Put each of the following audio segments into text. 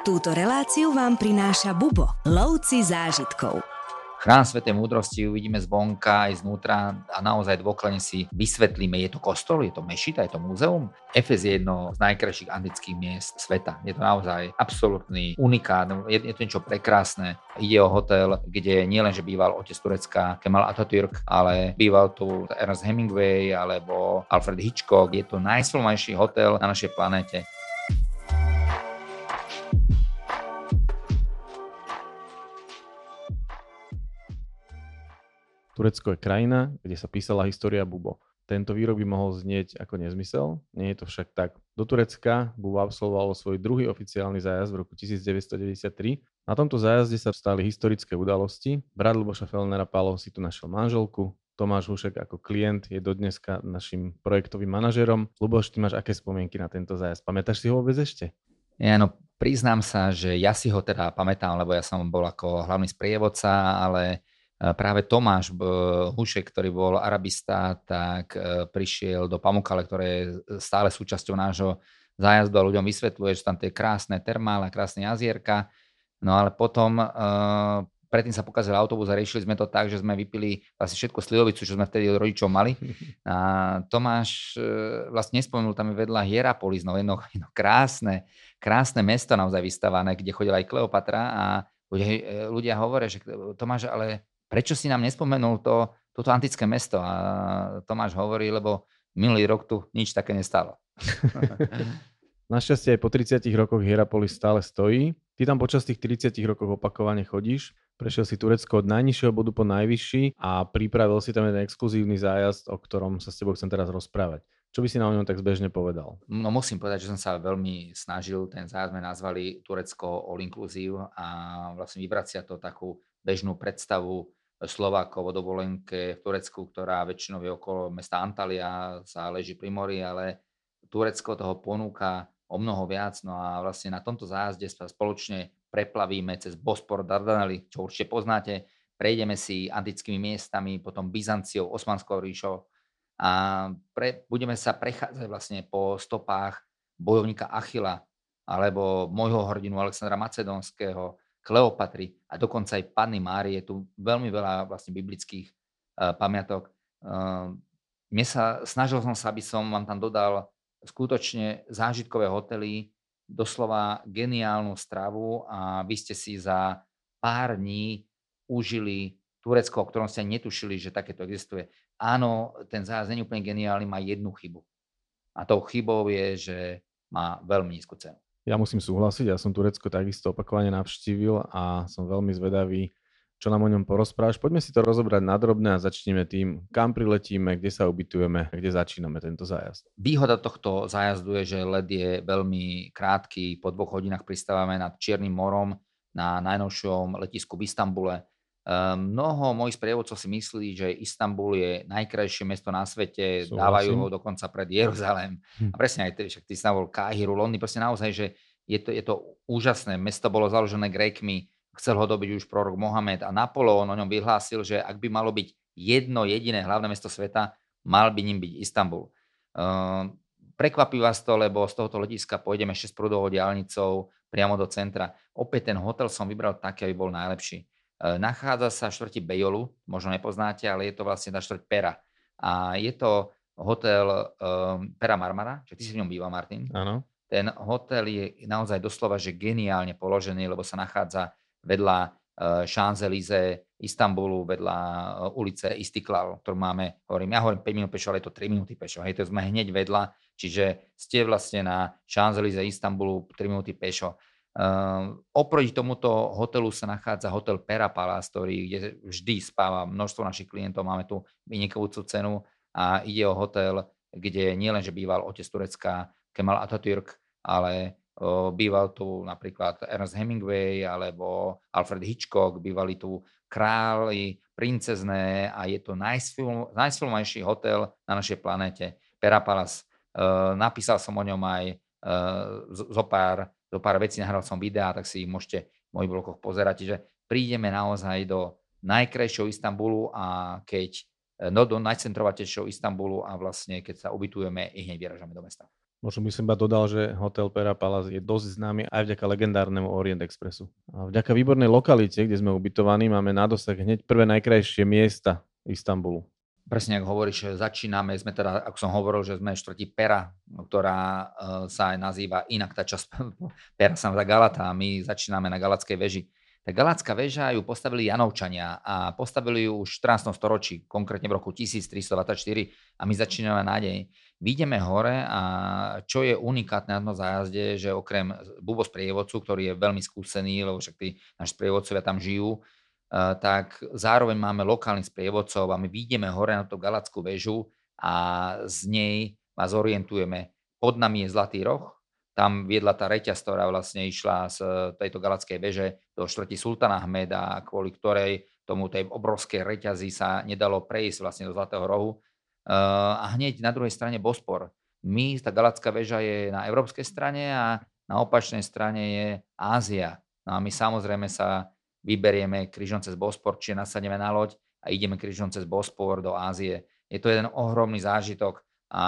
Túto reláciu vám prináša Bubo, lovci zážitkov. Chrám Svetej múdrosti uvidíme zvonka aj znútra a naozaj dôkladne si vysvetlíme, je to kostol, je to mešita, je to múzeum. Efez je jedno z najkrajších antických miest sveta. Je to naozaj absolútny unikát, je, je to niečo prekrásne. Ide o hotel, kde nielen, že býval otec Turecka Kemal Atatürk, ale býval tu Ernest Hemingway alebo Alfred Hitchcock. Je to najsilnejší hotel na našej planete. Turecko je krajina, kde sa písala história Bubo. Tento výrok by mohol znieť ako nezmysel, nie je to však tak. Do Turecka Bubo absolvoval svoj druhý oficiálny zájazd v roku 1993. Na tomto zájazde sa stali historické udalosti. Brat Luboša Felnera Palo si tu našiel manželku, Tomáš Hušek ako klient je dodneska našim projektovým manažerom. Luboš, ty máš aké spomienky na tento zájazd? Pamätáš si ho vôbec ešte? Ja, no, priznám sa, že ja si ho teda pamätám, lebo ja som bol ako hlavný sprievodca, ale práve Tomáš Hušek, ktorý bol arabista, tak e, prišiel do Pamukale, ktoré je stále súčasťou nášho zájazdu a ľuďom vysvetľuje, že tam tie krásne termále, krásne jazierka. No ale potom predtým sa pokazil autobus a riešili sme to tak, že sme vypili vlastne všetko slivovicu, čo sme vtedy od rodičov mali. A Tomáš vlastne nespomenul, tam je vedľa Hierapolis, no jedno, jedno krásne, krásne mesto naozaj vystavané, kde chodila aj Kleopatra a ľudia, ľudia hovoria, že Tomáš, ale prečo si nám nespomenul to, toto antické mesto? A Tomáš hovorí, lebo minulý rok tu nič také nestalo. Našťastie aj po 30 rokoch Hierapolis stále stojí. Ty tam počas tých 30 rokov opakovane chodíš. Prešiel si Turecko od najnižšieho bodu po najvyšší a pripravil si tam jeden exkluzívny zájazd, o ktorom sa s tebou chcem teraz rozprávať. Čo by si na ňom tak zbežne povedal? No musím povedať, že som sa veľmi snažil. Ten zájazd sme nazvali Turecko All Inclusive a vlastne vyvracia to takú bežnú predstavu Slovákov o dovolenke v Turecku, ktorá väčšinou je okolo mesta Antalya, sa leží pri mori, ale Turecko toho ponúka o mnoho viac. No a vlastne na tomto zájazde sa spoločne preplavíme cez Bospor, Dardanely, čo určite poznáte. Prejdeme si antickými miestami, potom Byzanciou, Osmanskou ríšou a pre, budeme sa prechádzať vlastne po stopách bojovníka Achila alebo môjho hrdinu Alexandra Macedónskeho, Kleopatry a dokonca aj Panny Márie. Je tu veľmi veľa vlastne biblických uh, pamiatok. Uh, mne sa, snažil som sa, aby som vám tam dodal skutočne zážitkové hotely, doslova geniálnu stravu a vy ste si za pár dní užili Turecko, o ktorom ste netušili, že takéto existuje. Áno, ten zájazd úplne geniálny, má jednu chybu. A tou chybou je, že má veľmi nízku cenu. Ja musím súhlasiť, ja som Turecko takisto opakovane navštívil a som veľmi zvedavý, čo nám o ňom porozprávaš. Poďme si to rozobrať na drobné a začneme tým, kam priletíme, kde sa ubytujeme, kde začíname tento zájazd. Výhoda tohto zájazdu je, že led je veľmi krátky. Po dvoch hodinách pristávame nad Čiernym morom na najnovšom letisku v Istambule. Ehm, mnoho mojich sprievodcov si myslí, že Istanbul je najkrajšie mesto na svete, Súhlasím. dávajú ho dokonca pred Jeruzalém. Hm. A presne aj však Istanbul, Káhiru, Londýn, proste naozaj, že je to, je to úžasné. Mesto bolo založené Grékmi, chcel ho dobiť už prorok Mohamed a Napoleon o ňom vyhlásil, že ak by malo byť jedno jediné hlavné mesto sveta, mal by ním byť Istanbul. Uh, prekvapí vás to, lebo z tohoto letiska pôjdeme 6 prúdovou diálnicou priamo do centra. Opäť ten hotel som vybral taký, aby bol najlepší. E, nachádza sa v štvrti Bejolu, možno nepoznáte, ale je to vlastne na štvrť Pera. A je to hotel um, Pera Marmara, že ty si v ňom býva, Martin. Áno. Ten hotel je naozaj doslova, že geniálne položený, lebo sa nachádza vedľa uh, Champs-Élysées, Istanbulu, vedľa uh, ulice Istiklal, ktorú máme, hovorím, ja hovorím 5 minút pešo, ale je to 3 minúty pešo. Hej, to sme hneď vedľa, čiže ste vlastne na Champs-Élysées, Istanbulu 3 minúty pešo. Uh, oproti tomuto hotelu sa nachádza hotel Pera Palace, ktorý, kde vždy spáva množstvo našich klientov, máme tu vynikajúcu cenu a ide o hotel, kde nielen, že býval otec Turecka Kemal Atatürk, ale býval tu napríklad Ernest Hemingway alebo Alfred Hitchcock, bývali tu králi, princezné a je to najsfilm, najsfilmejší hotel na našej planete, Pera Palace. Uh, napísal som o ňom aj uh, zo pár do pár vecí, nahral som videá, tak si ich môžete v mojich blokoch pozerať. Čiže prídeme naozaj do najkrajšieho Istanbulu a keď no, do najcentrovatejšieho Istanbulu a vlastne keď sa ubytujeme, i hneď vyražame do mesta. Možno by som iba dodal, že hotel Pera Palace je dosť známy aj vďaka legendárnemu Orient Expressu. A vďaka výbornej lokalite, kde sme ubytovaní, máme na dosah hneď prvé najkrajšie miesta Istanbulu. Presne, ako hovoríš, začíname, sme teda, ako som hovoril, že sme štvrtí Pera, ktorá uh, sa aj nazýva inak tá časť Pera sa Galata a my začíname na Galackej veži. Tá Galácka väža ju postavili Janovčania a postavili ju už v 14. storočí, konkrétne v roku 1324 a my začíname nádej. Výjdeme hore a čo je unikátne na tom zájazde, že okrem Bubo sprievodcu, ktorý je veľmi skúsený, lebo však tí naši sprievodcovia tam žijú, eh, tak zároveň máme lokálnych sprievodcov a my výjdeme hore na tú Galackú väžu a z nej vás orientujeme. Pod nami je Zlatý roh, tam viedla tá reťaz, ktorá vlastne išla z tejto Galackej veže do štvrti Sultana Ahmeda, kvôli ktorej tomu tej obrovskej reťazi sa nedalo prejsť vlastne do Zlatého rohu a hneď na druhej strane Bospor. My, tá Galacká väža je na európskej strane a na opačnej strane je Ázia. No a my samozrejme sa vyberieme križom cez Bospor, čiže nasadneme na loď a ideme križom cez Bospor do Ázie. Je to jeden ohromný zážitok a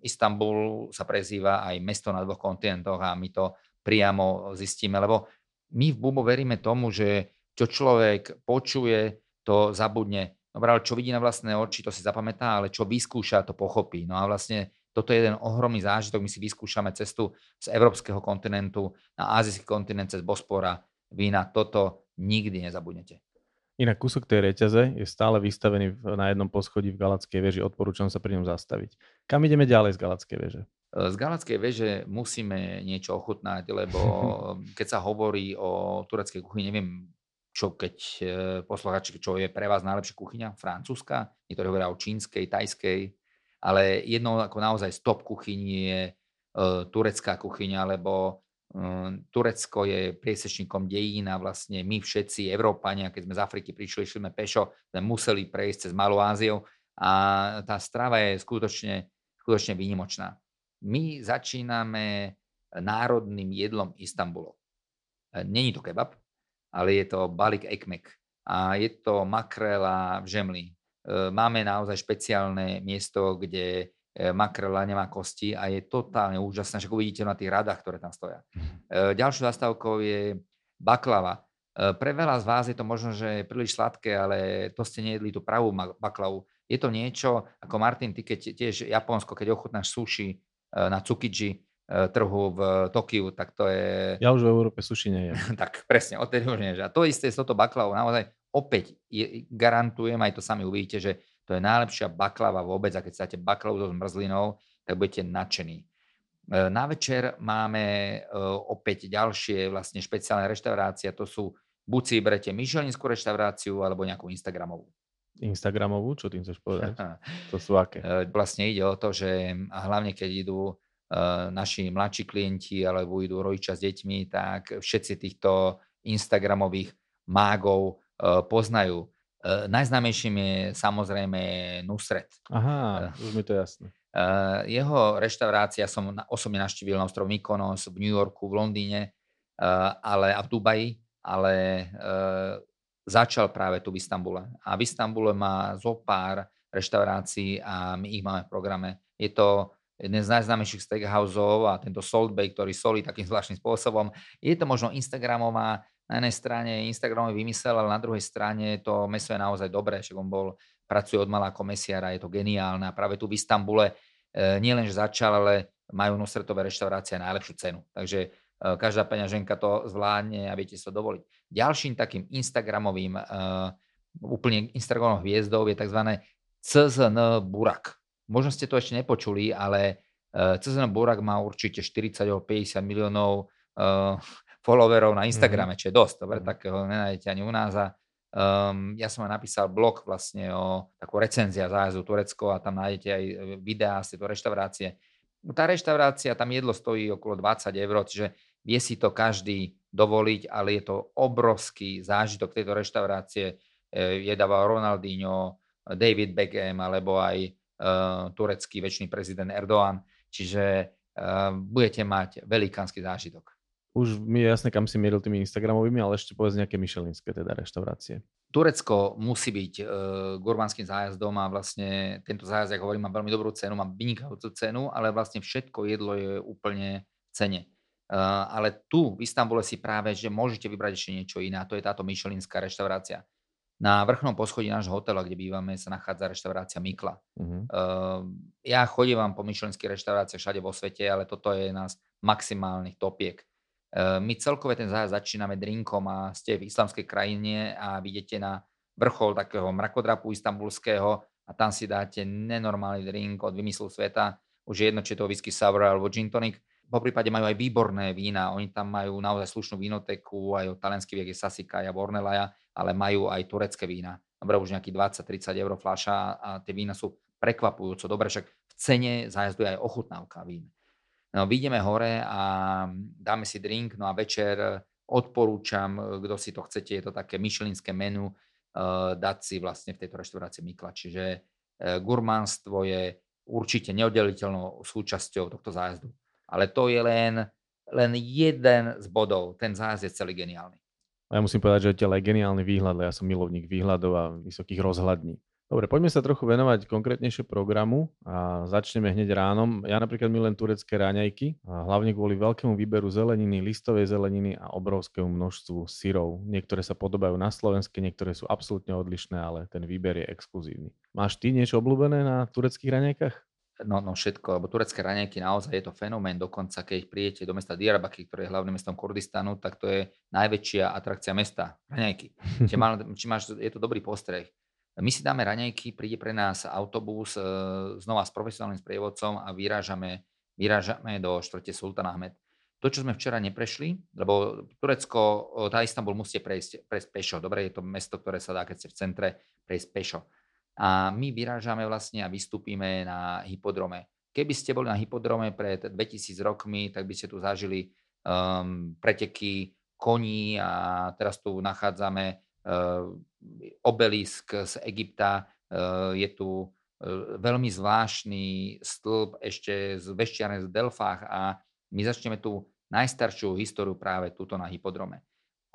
Istanbul sa prezýva aj mesto na dvoch kontinentoch a my to priamo zistíme, lebo my v Bubo veríme tomu, že čo človek počuje, to zabudne. Dobre, ale čo vidí na vlastné oči, to si zapamätá, ale čo vyskúša, to pochopí. No a vlastne toto je jeden ohromný zážitok. My si vyskúšame cestu z európskeho kontinentu na azijský kontinent cez Bospora. Vy na toto nikdy nezabudnete. Inak kúsok tej reťaze je stále vystavený na jednom poschodí v Galackej veži. Odporúčam sa pri ňom zastaviť. Kam ideme ďalej z Galackej veže? Z Galackej veže musíme niečo ochutnať, lebo keď sa hovorí o tureckej kuchyni, neviem, čo keď e, poslucháči, čo je pre vás najlepšia kuchyňa? Francúzska? Niektorí hovoria o čínskej, tajskej, ale jednou ako naozaj stop kuchyni je uh, turecká kuchyňa, lebo Turecko je priesečníkom dejín a vlastne my všetci, Európania, keď sme z Afriky prišli, šli sme pešo, sme museli prejsť cez Malú Áziu a tá strava je skutočne, skutočne výnimočná. My začíname národným jedlom Istanbulu. Není to kebab, ale je to balik ekmek a je to makrela v žemli. E, máme naozaj špeciálne miesto, kde e, makrela nemá kosti a je totálne úžasné, však uvidíte na tých radách, ktoré tam stoja. Mhm. E, ďalšou zastávkou je baklava. Pre veľa z vás je to možno, že je príliš sladké, ale to ste nejedli tú pravú baklavu. Je to niečo, ako Martin, ty keď tiež Japonsko, keď ochutnáš sushi na Tsukiji, E, trhu v Tokiu, tak to je... Ja už v Európe suši nejem. tak presne, odtedy už nie. A to isté s touto baklavou, naozaj opäť je, garantujem, aj to sami uvidíte, že to je najlepšia baklava vôbec a keď sa dáte baklavu so zmrzlinou, tak budete nadšení. E, na večer máme e, opäť ďalšie vlastne špeciálne reštaurácie, to sú buď si berete Michelinskú reštauráciu alebo nejakú Instagramovú. Instagramovú? Čo tým chceš povedať? to sú aké? Vlastne ide o to, že hlavne keď idú naši mladší klienti alebo idú rodičia s deťmi, tak všetci týchto Instagramových mágov poznajú. Eh, najznámejším je samozrejme Nusret. Aha, už mi to jasné. Jeho reštaurácia som osobne navštívil na ostrov Mykonos, v New Yorku, v Londýne ale, a v Dubaji, ale začal práve tu v Istambule. A v Istambule má zo pár reštaurácií a my ich máme v programe. Je to jeden z najznámejších steakhouseov a tento Salt Bay, ktorý solí takým zvláštnym spôsobom. Je to možno Instagramová, na jednej strane Instagramový vymysel, ale na druhej strane to meso je naozaj dobré, že on bol, pracuje od malá ako mesiara, je to geniálne a práve tu v Istambule e, nielen, že začal, ale majú Nusretové reštaurácie najlepšiu cenu. Takže e, každá peňaženka to zvládne a viete sa dovoliť. Ďalším takým Instagramovým, e, úplne Instagramovou hviezdou je tzv. CZN Burak možno ste to ešte nepočuli, ale e, CZN Burak má určite 40 50 miliónov followerov na Instagrame, mm. čo je dosť, dobre, mm. takého nenájdete ani u nás. A, um, ja som aj napísal blog vlastne o takú recenzia zájazdu Turecko a tam nájdete aj videá z tejto reštaurácie. Tá reštaurácia, tam jedlo stojí okolo 20 eur, čiže vie si to každý dovoliť, ale je to obrovský zážitok tejto reštaurácie. E, jedáva Ronaldinho, David Beckham alebo aj uh, turecký väčší prezident Erdoğan, čiže uh, budete mať velikánsky zážitok. Už mi je jasné, kam si mieril tými Instagramovými, ale ešte povedz nejaké myšelinské teda reštaurácie. Turecko musí byť uh, gurmánskym zájazdom a vlastne tento zájazd, ako hovorím, má veľmi dobrú cenu, má vynikajúcu cenu, ale vlastne všetko jedlo je úplne v cene. Uh, ale tu v Istambule si práve, že môžete vybrať ešte niečo iné a to je táto myšelinská reštaurácia. Na vrchnom poschodí nášho hotela, kde bývame, sa nachádza reštaurácia Mikla. Uh-huh. Uh, ja chodím po myšelinských reštauráciách všade vo svete, ale toto je z maximálnych topiek. Uh, my celkové ten zájazd začíname drinkom a ste v islamskej krajine a vidíte na vrchol takého mrakodrapu istambulského a tam si dáte nenormálny drink od vymyslu sveta. Už je jedno, či je to whisky sour alebo gin tonic po prípade majú aj výborné vína, oni tam majú naozaj slušnú vínoteku, aj od talianský viek je Sasika a Bornelaja, ale majú aj turecké vína. Dobre, už nejaký 20-30 eur fľaša a tie vína sú prekvapujúco dobre, však v cene zájazdu aj ochutnávka vín. No, vyjdeme hore a dáme si drink, no a večer odporúčam, kto si to chcete, je to také myšelinské menu, uh, dať si vlastne v tejto reštaurácii Mikla. Čiže gurmánstvo je určite neoddeliteľnou súčasťou tohto zájazdu ale to je len, len jeden z bodov. Ten zájazd je celý geniálny. Ja musím povedať, že je ale geniálny výhľad, ja som milovník výhľadov a vysokých rozhľadní. Dobre, poďme sa trochu venovať konkrétnejšie programu a začneme hneď ránom. Ja napríklad milujem turecké ráňajky, a hlavne kvôli veľkému výberu zeleniny, listovej zeleniny a obrovskému množstvu syrov. Niektoré sa podobajú na slovenské, niektoré sú absolútne odlišné, ale ten výber je exkluzívny. Máš ty niečo obľúbené na tureckých raňajkách? no, no všetko, lebo turecké raňajky naozaj je to fenomén, dokonca keď príjete do mesta Diyarbakir, ktoré je hlavným mestom Kurdistanu, tak to je najväčšia atrakcia mesta, raňajky. či, má, či máš, je to dobrý postreh. My si dáme raňajky, príde pre nás autobus e, znova s profesionálnym sprievodcom a vyrážame, vyrážame do štvrte Sultan Ahmed. To, čo sme včera neprešli, lebo Turecko, tá Istanbul musíte prejsť, prejsť pešo. Dobre, je to mesto, ktoré sa dá, keď ste v centre, prejsť pešo a my vyrážame vlastne a vystúpime na hypodrome. Keby ste boli na hypodrome pred 2000 rokmi, tak by ste tu zažili um, preteky koní a teraz tu nachádzame uh, obelisk z Egypta. Uh, je tu uh, veľmi zvláštny stĺp ešte z veštiarne z Delfách a my začneme tú najstaršiu históriu práve túto na hypodrome.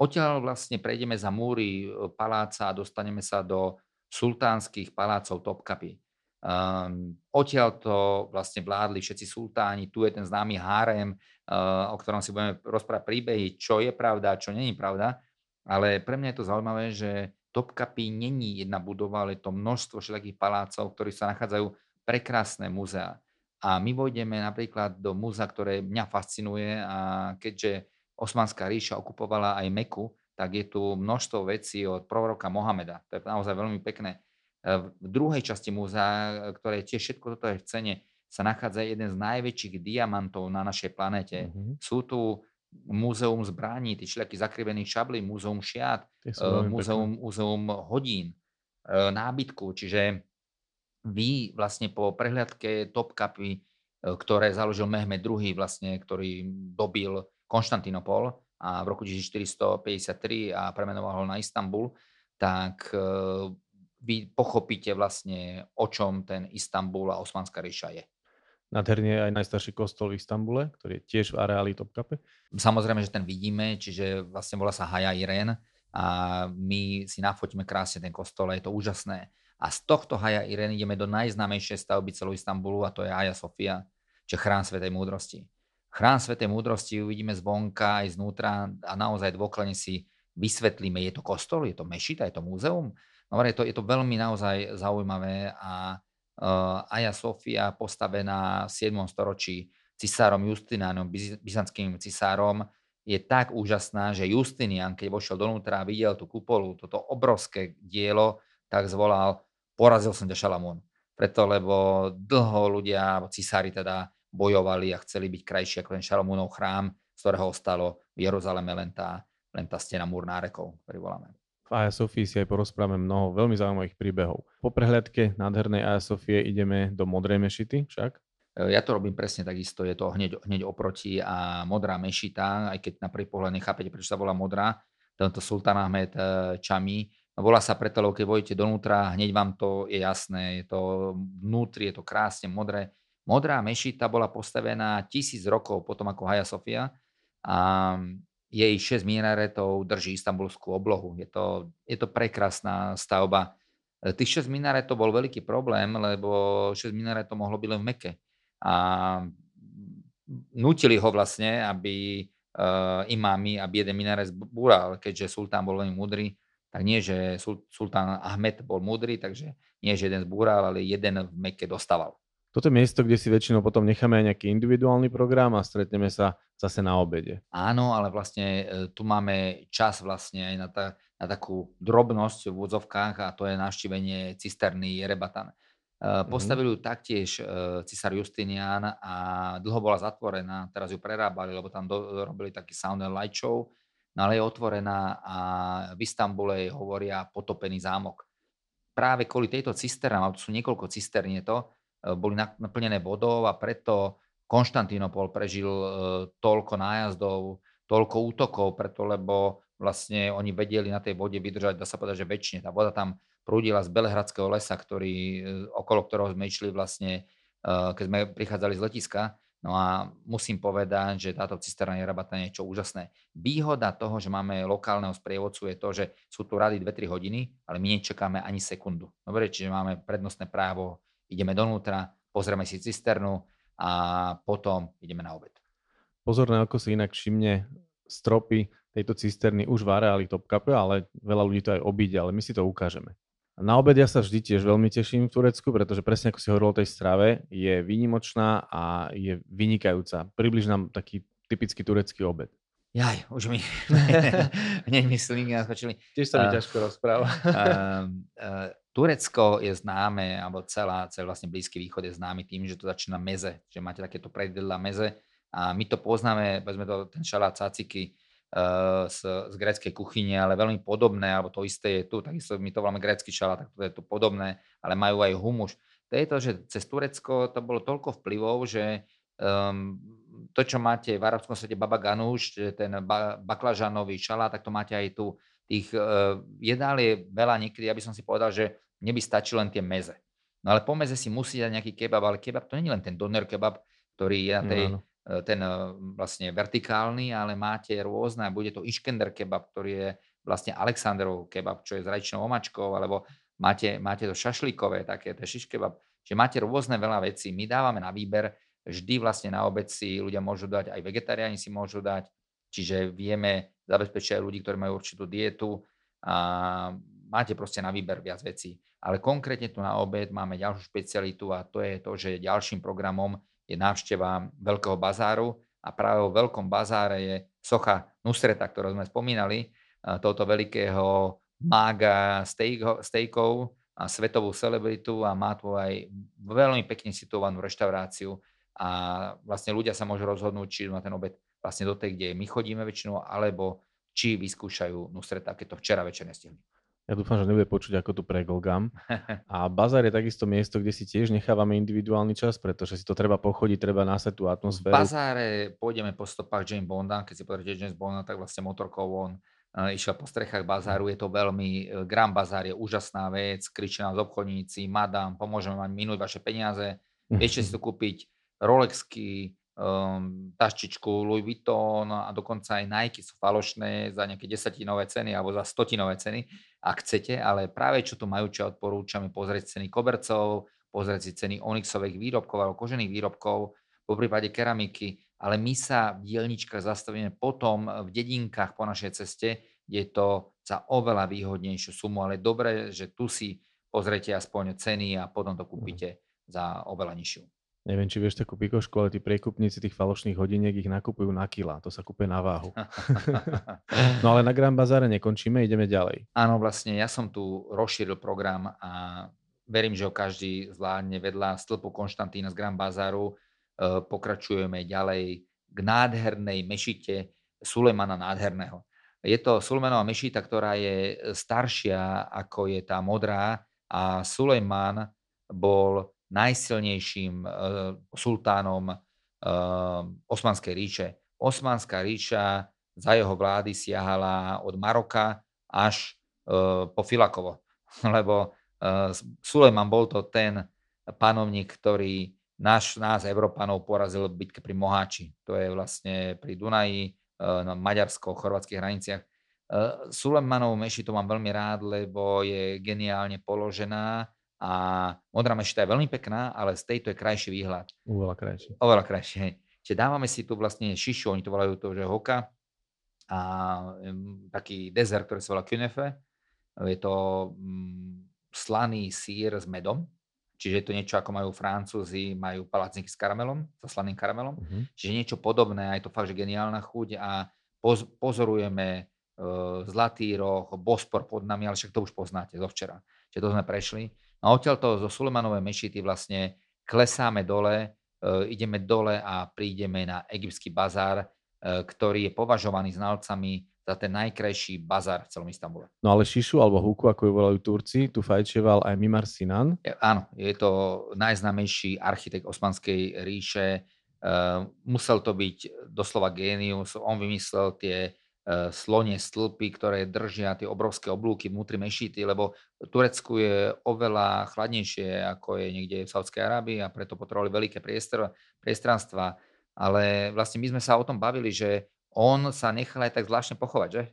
Odtiaľ vlastne prejdeme za múry uh, paláca a dostaneme sa do sultánskych palácov Topkapy. Um, odtiaľ to vlastne vládli všetci sultáni, tu je ten známy hárem, uh, o ktorom si budeme rozprávať príbehy, čo je pravda čo není pravda, ale pre mňa je to zaujímavé, že Topkapy není jedna budova, ale je to množstvo všetkých palácov, ktorí sa nachádzajú prekrásne múzea. A my vojdeme napríklad do múzea, ktoré mňa fascinuje a keďže Osmanská ríša okupovala aj Meku, tak je tu množstvo vecí od proroka Mohameda. To je naozaj veľmi pekné. E, v druhej časti múzea, ktoré tiež všetko toto je v cene, sa nachádza jeden z najväčších diamantov na našej planete. Mm-hmm. Sú tu múzeum zbraní, tí všelijakí zakrivených šablí, múzeum šiat, múzeum, múzeum hodín, nábytku. Čiže vy vlastne po prehliadke Topkapy, ktoré založil Mehmed II, vlastne, ktorý dobil Konštantinopol, a v roku 1453 a premenoval ho na Istanbul, tak e, vy pochopíte vlastne, o čom ten Istanbul a Osmanská ríša je. Nádherný je aj najstarší kostol v Istambule, ktorý je tiež v areáli Topkape. Samozrejme, že ten vidíme, čiže vlastne volá sa Haja Iren a my si nafotíme krásne ten kostol je to úžasné. A z tohto Haja Iren ideme do najznámejšej stavby celú Istanbulu a to je Haja Sofia, čiže chrám Svetej múdrosti chrám Svetej múdrosti uvidíme zvonka aj znútra a naozaj dôkladne si vysvetlíme, je to kostol, je to mešita, je to múzeum. No, je to, je to veľmi naozaj zaujímavé a Aja Sofia postavená v 7. storočí cisárom Justinánom, byzantským cisárom, je tak úžasná, že Justinian, keď vošiel donútra a videl tú kupolu, toto obrovské dielo, tak zvolal, porazil som ťa. Preto, lebo dlho ľudia, cisári teda, bojovali a chceli byť krajší ako ten Šalomúnov chrám, z ktorého ostalo v Jeruzaleme len tá, len tá stena múr nárekov, ktorý voláme. Aja Sofii si aj porozprávame mnoho veľmi zaujímavých príbehov. Po prehľadke nádhernej Aja Sofie ideme do Modrej mešity však? Ja to robím presne takisto, je to hneď, hneď oproti a modrá mešita, aj keď na prvý pohľad nechápete, prečo sa volá modrá, tento Sultan Ahmed eh, Čami, volá sa preto, lebo keď vojete donútra, hneď vám to je jasné, je to vnútri, je to krásne modré, Modrá mešita bola postavená tisíc rokov potom ako Haja Sofia a jej 6 minaretov drží istambulskú oblohu. Je to, je to prekrásna stavba. Tých 6 minaretov bol veľký problém, lebo 6 minaretov mohlo byť len v Meke. A nutili ho vlastne, aby uh, imámi, aby jeden minaret zbúral, keďže sultán bol veľmi múdry, tak nie, že sultán Ahmed bol múdry, takže nie, že jeden zbúral, ale jeden v Mekke dostával. Toto je miesto, kde si väčšinou potom necháme aj nejaký individuálny program a stretneme sa zase na obede. Áno, ale vlastne e, tu máme čas vlastne aj na, ta, na takú drobnosť v úvodzovkách a to je navštívenie cisterny Jerebatan. Mm-hmm. Postavili ju taktiež e, cisár Justinian a dlho bola zatvorená, teraz ju prerábali, lebo tam do, robili taký sound and light show, no ale je otvorená a v Istambule hovoria potopený zámok. Práve kvôli tejto cisternám, to sú niekoľko cistern je to, e, boli naplnené vodou a preto Konštantínopol prežil e, toľko nájazdov, toľko útokov, preto lebo vlastne oni vedeli na tej vode vydržať, dá sa povedať, že väčšine. Tá voda tam prúdila z Belehradského lesa, ktorý, e, okolo ktorého sme išli vlastne, e, keď sme prichádzali z letiska. No a musím povedať, že táto cisterna je rabata niečo úžasné. Výhoda toho, že máme lokálneho sprievodcu je to, že sú tu rady 2-3 hodiny, ale my nečakáme ani sekundu. Dobre, čiže máme prednostné právo, ideme donútra, pozrieme si cisternu a potom ideme na obed. Pozorné oko si inak všimne stropy tejto cisterny už v areáli Top Cup, ale veľa ľudí to aj obíde, ale my si to ukážeme. Na obed ja sa vždy tiež veľmi teším v Turecku, pretože presne ako si hovoril o tej strave, je výnimočná a je vynikajúca. Približ nám taký typický turecký obed. Jaj, už mi hneď mi slingy naskočili. Tiež sa mi uh, ťažko rozpráva. uh, uh, Turecko je známe, alebo celá, celý vlastne Blízky východ je známy tým, že to začína meze, že máte takéto predjedla meze a my to poznáme, povedzme to, ten šalát caciky, Eh, z, z gréckej kuchyne, ale veľmi podobné, alebo to isté je tu, takisto my to voláme grécky šalát, tak to je tu podobné, ale majú aj humuš. To je to, že cez Turecko to bolo toľko vplyvov, že um, to, čo máte v arabskom svete baba ganúš, ten ba, baklažanový šalát, tak to máte aj tu. Tých uh, jedál je veľa niekedy, aby som si povedal, že neby stačí len tie meze. No ale po meze si musí dať nejaký kebab, ale kebab to nie je len ten doner kebab, ktorý je na tej, no, no E, ten e, vlastne vertikálny, ale máte rôzne, bude to Iškender kebab, ktorý je vlastne Alexandrov kebab, čo je s rajčnou omačkou, alebo máte, máte to šašlíkové, také, to šiš kebab. Čiže máte rôzne veľa vecí. My dávame na výber, vždy vlastne na obec si ľudia môžu dať, aj vegetariáni si môžu dať, čiže vieme zabezpečiť aj ľudí, ktorí majú určitú dietu a máte proste na výber viac vecí. Ale konkrétne tu na obed máme ďalšiu špecialitu a to je to, že ďalším programom je návšteva Veľkého bazáru a práve vo Veľkom bazáre je socha Nusreta, ktorú sme spomínali, tohoto veľkého mága stejkov a svetovú celebritu a má tu aj veľmi pekne situovanú reštauráciu a vlastne ľudia sa môžu rozhodnúť, či na ten obed vlastne do tej, kde my chodíme väčšinou, alebo či vyskúšajú Nusreta, keď to včera večer nestihli. Ja dúfam, že nebude počuť, ako tu preglgam. A bazár je takisto miesto, kde si tiež nechávame individuálny čas, pretože si to treba pochodiť, treba násať tú atmosféru. V bazáre pôjdeme po stopách James Bonda. Keď si pozriete James Bonda, tak vlastne motorkou on uh, išiel po strechách bazáru. Je to veľmi, uh, Grand Bazár je úžasná vec, kričia nás obchodníci, madam, pomôžeme vám minúť vaše peniaze. Viete si to kúpiť Rolexky, um, taštičku Louis Vuitton a dokonca aj Nike sú falošné za nejaké desatinové ceny alebo za stotinové ceny, ak chcete, ale práve čo tu majú, čo odporúčame pozrieť ceny kobercov, pozrieť si ceny onyxových výrobkov alebo kožených výrobkov, po prípade keramiky, ale my sa v dielničkách zastavíme potom v dedinkách po našej ceste, kde je to za oveľa výhodnejšiu sumu, ale dobre, že tu si pozrite aspoň ceny a potom to kúpite za oveľa nižšiu. Neviem, či vieš takú pikošku, ale tí prekupníci tých falošných hodiniek ich nakupujú na kila. To sa kúpe na váhu. no ale na Grand Bazáre nekončíme, ideme ďalej. Áno, vlastne ja som tu rozšíril program a verím, že ho každý zvládne vedľa stĺpu Konštantína z Grand Bazáru. E, pokračujeme ďalej k nádhernej mešite Sulejmana Nádherného. Je to Sulejmanova mešita, ktorá je staršia ako je tá modrá a Sulejman bol najsilnejším uh, sultánom uh, Osmanskej ríše. Osmanská ríša za jeho vlády siahala od Maroka až uh, po Filakovo, lebo Sulejman bol to ten panovník, ktorý náš, nás, Európanov, porazil bitke pri Moháči. To je vlastne pri Dunaji, na maďarsko-chorvátskych hraniciach. Sulejmanovú mešitu mám veľmi rád, lebo je geniálne položená a modrá mešita je veľmi pekná, ale z tejto je krajší výhľad. Oveľa krajší. Oveľa krajší, hej. Čiže dávame si tu vlastne šišu, oni to volajú to, že hoka, a um, taký dezert, ktorý sa volá kunefe. Je to um, slaný sír s medom, čiže je to niečo, ako majú Francúzi, majú palacníky s karamelom, so slaným karamelom. Uh-huh. Čiže niečo podobné, aj to fakt, že geniálna chuť a poz, pozorujeme uh, Zlatý roh, Bospor pod nami, ale však to už poznáte zo včera. Čiže to sme prešli. A odtiaľto zo Sulemanovej mešity vlastne klesáme dole, uh, ideme dole a prídeme na egyptský bazár, uh, ktorý je považovaný znalcami za ten najkrajší bazar v celom Istambule. No ale Šišu alebo Huku, ako ju volajú Turci, tu fajčeval aj Mimar Sinan. Je, áno, je to najznámejší architekt Osmanskej ríše. Uh, musel to byť doslova génius. On vymyslel tie uh, slonie stĺpy, ktoré držia tie obrovské oblúky vnútri mešity, lebo Turecku je oveľa chladnejšie, ako je niekde v Saudskej Arábii a preto potrebovali veľké priestor, priestranstva. Ale vlastne my sme sa o tom bavili, že on sa nechal aj tak zvláštne pochovať, že?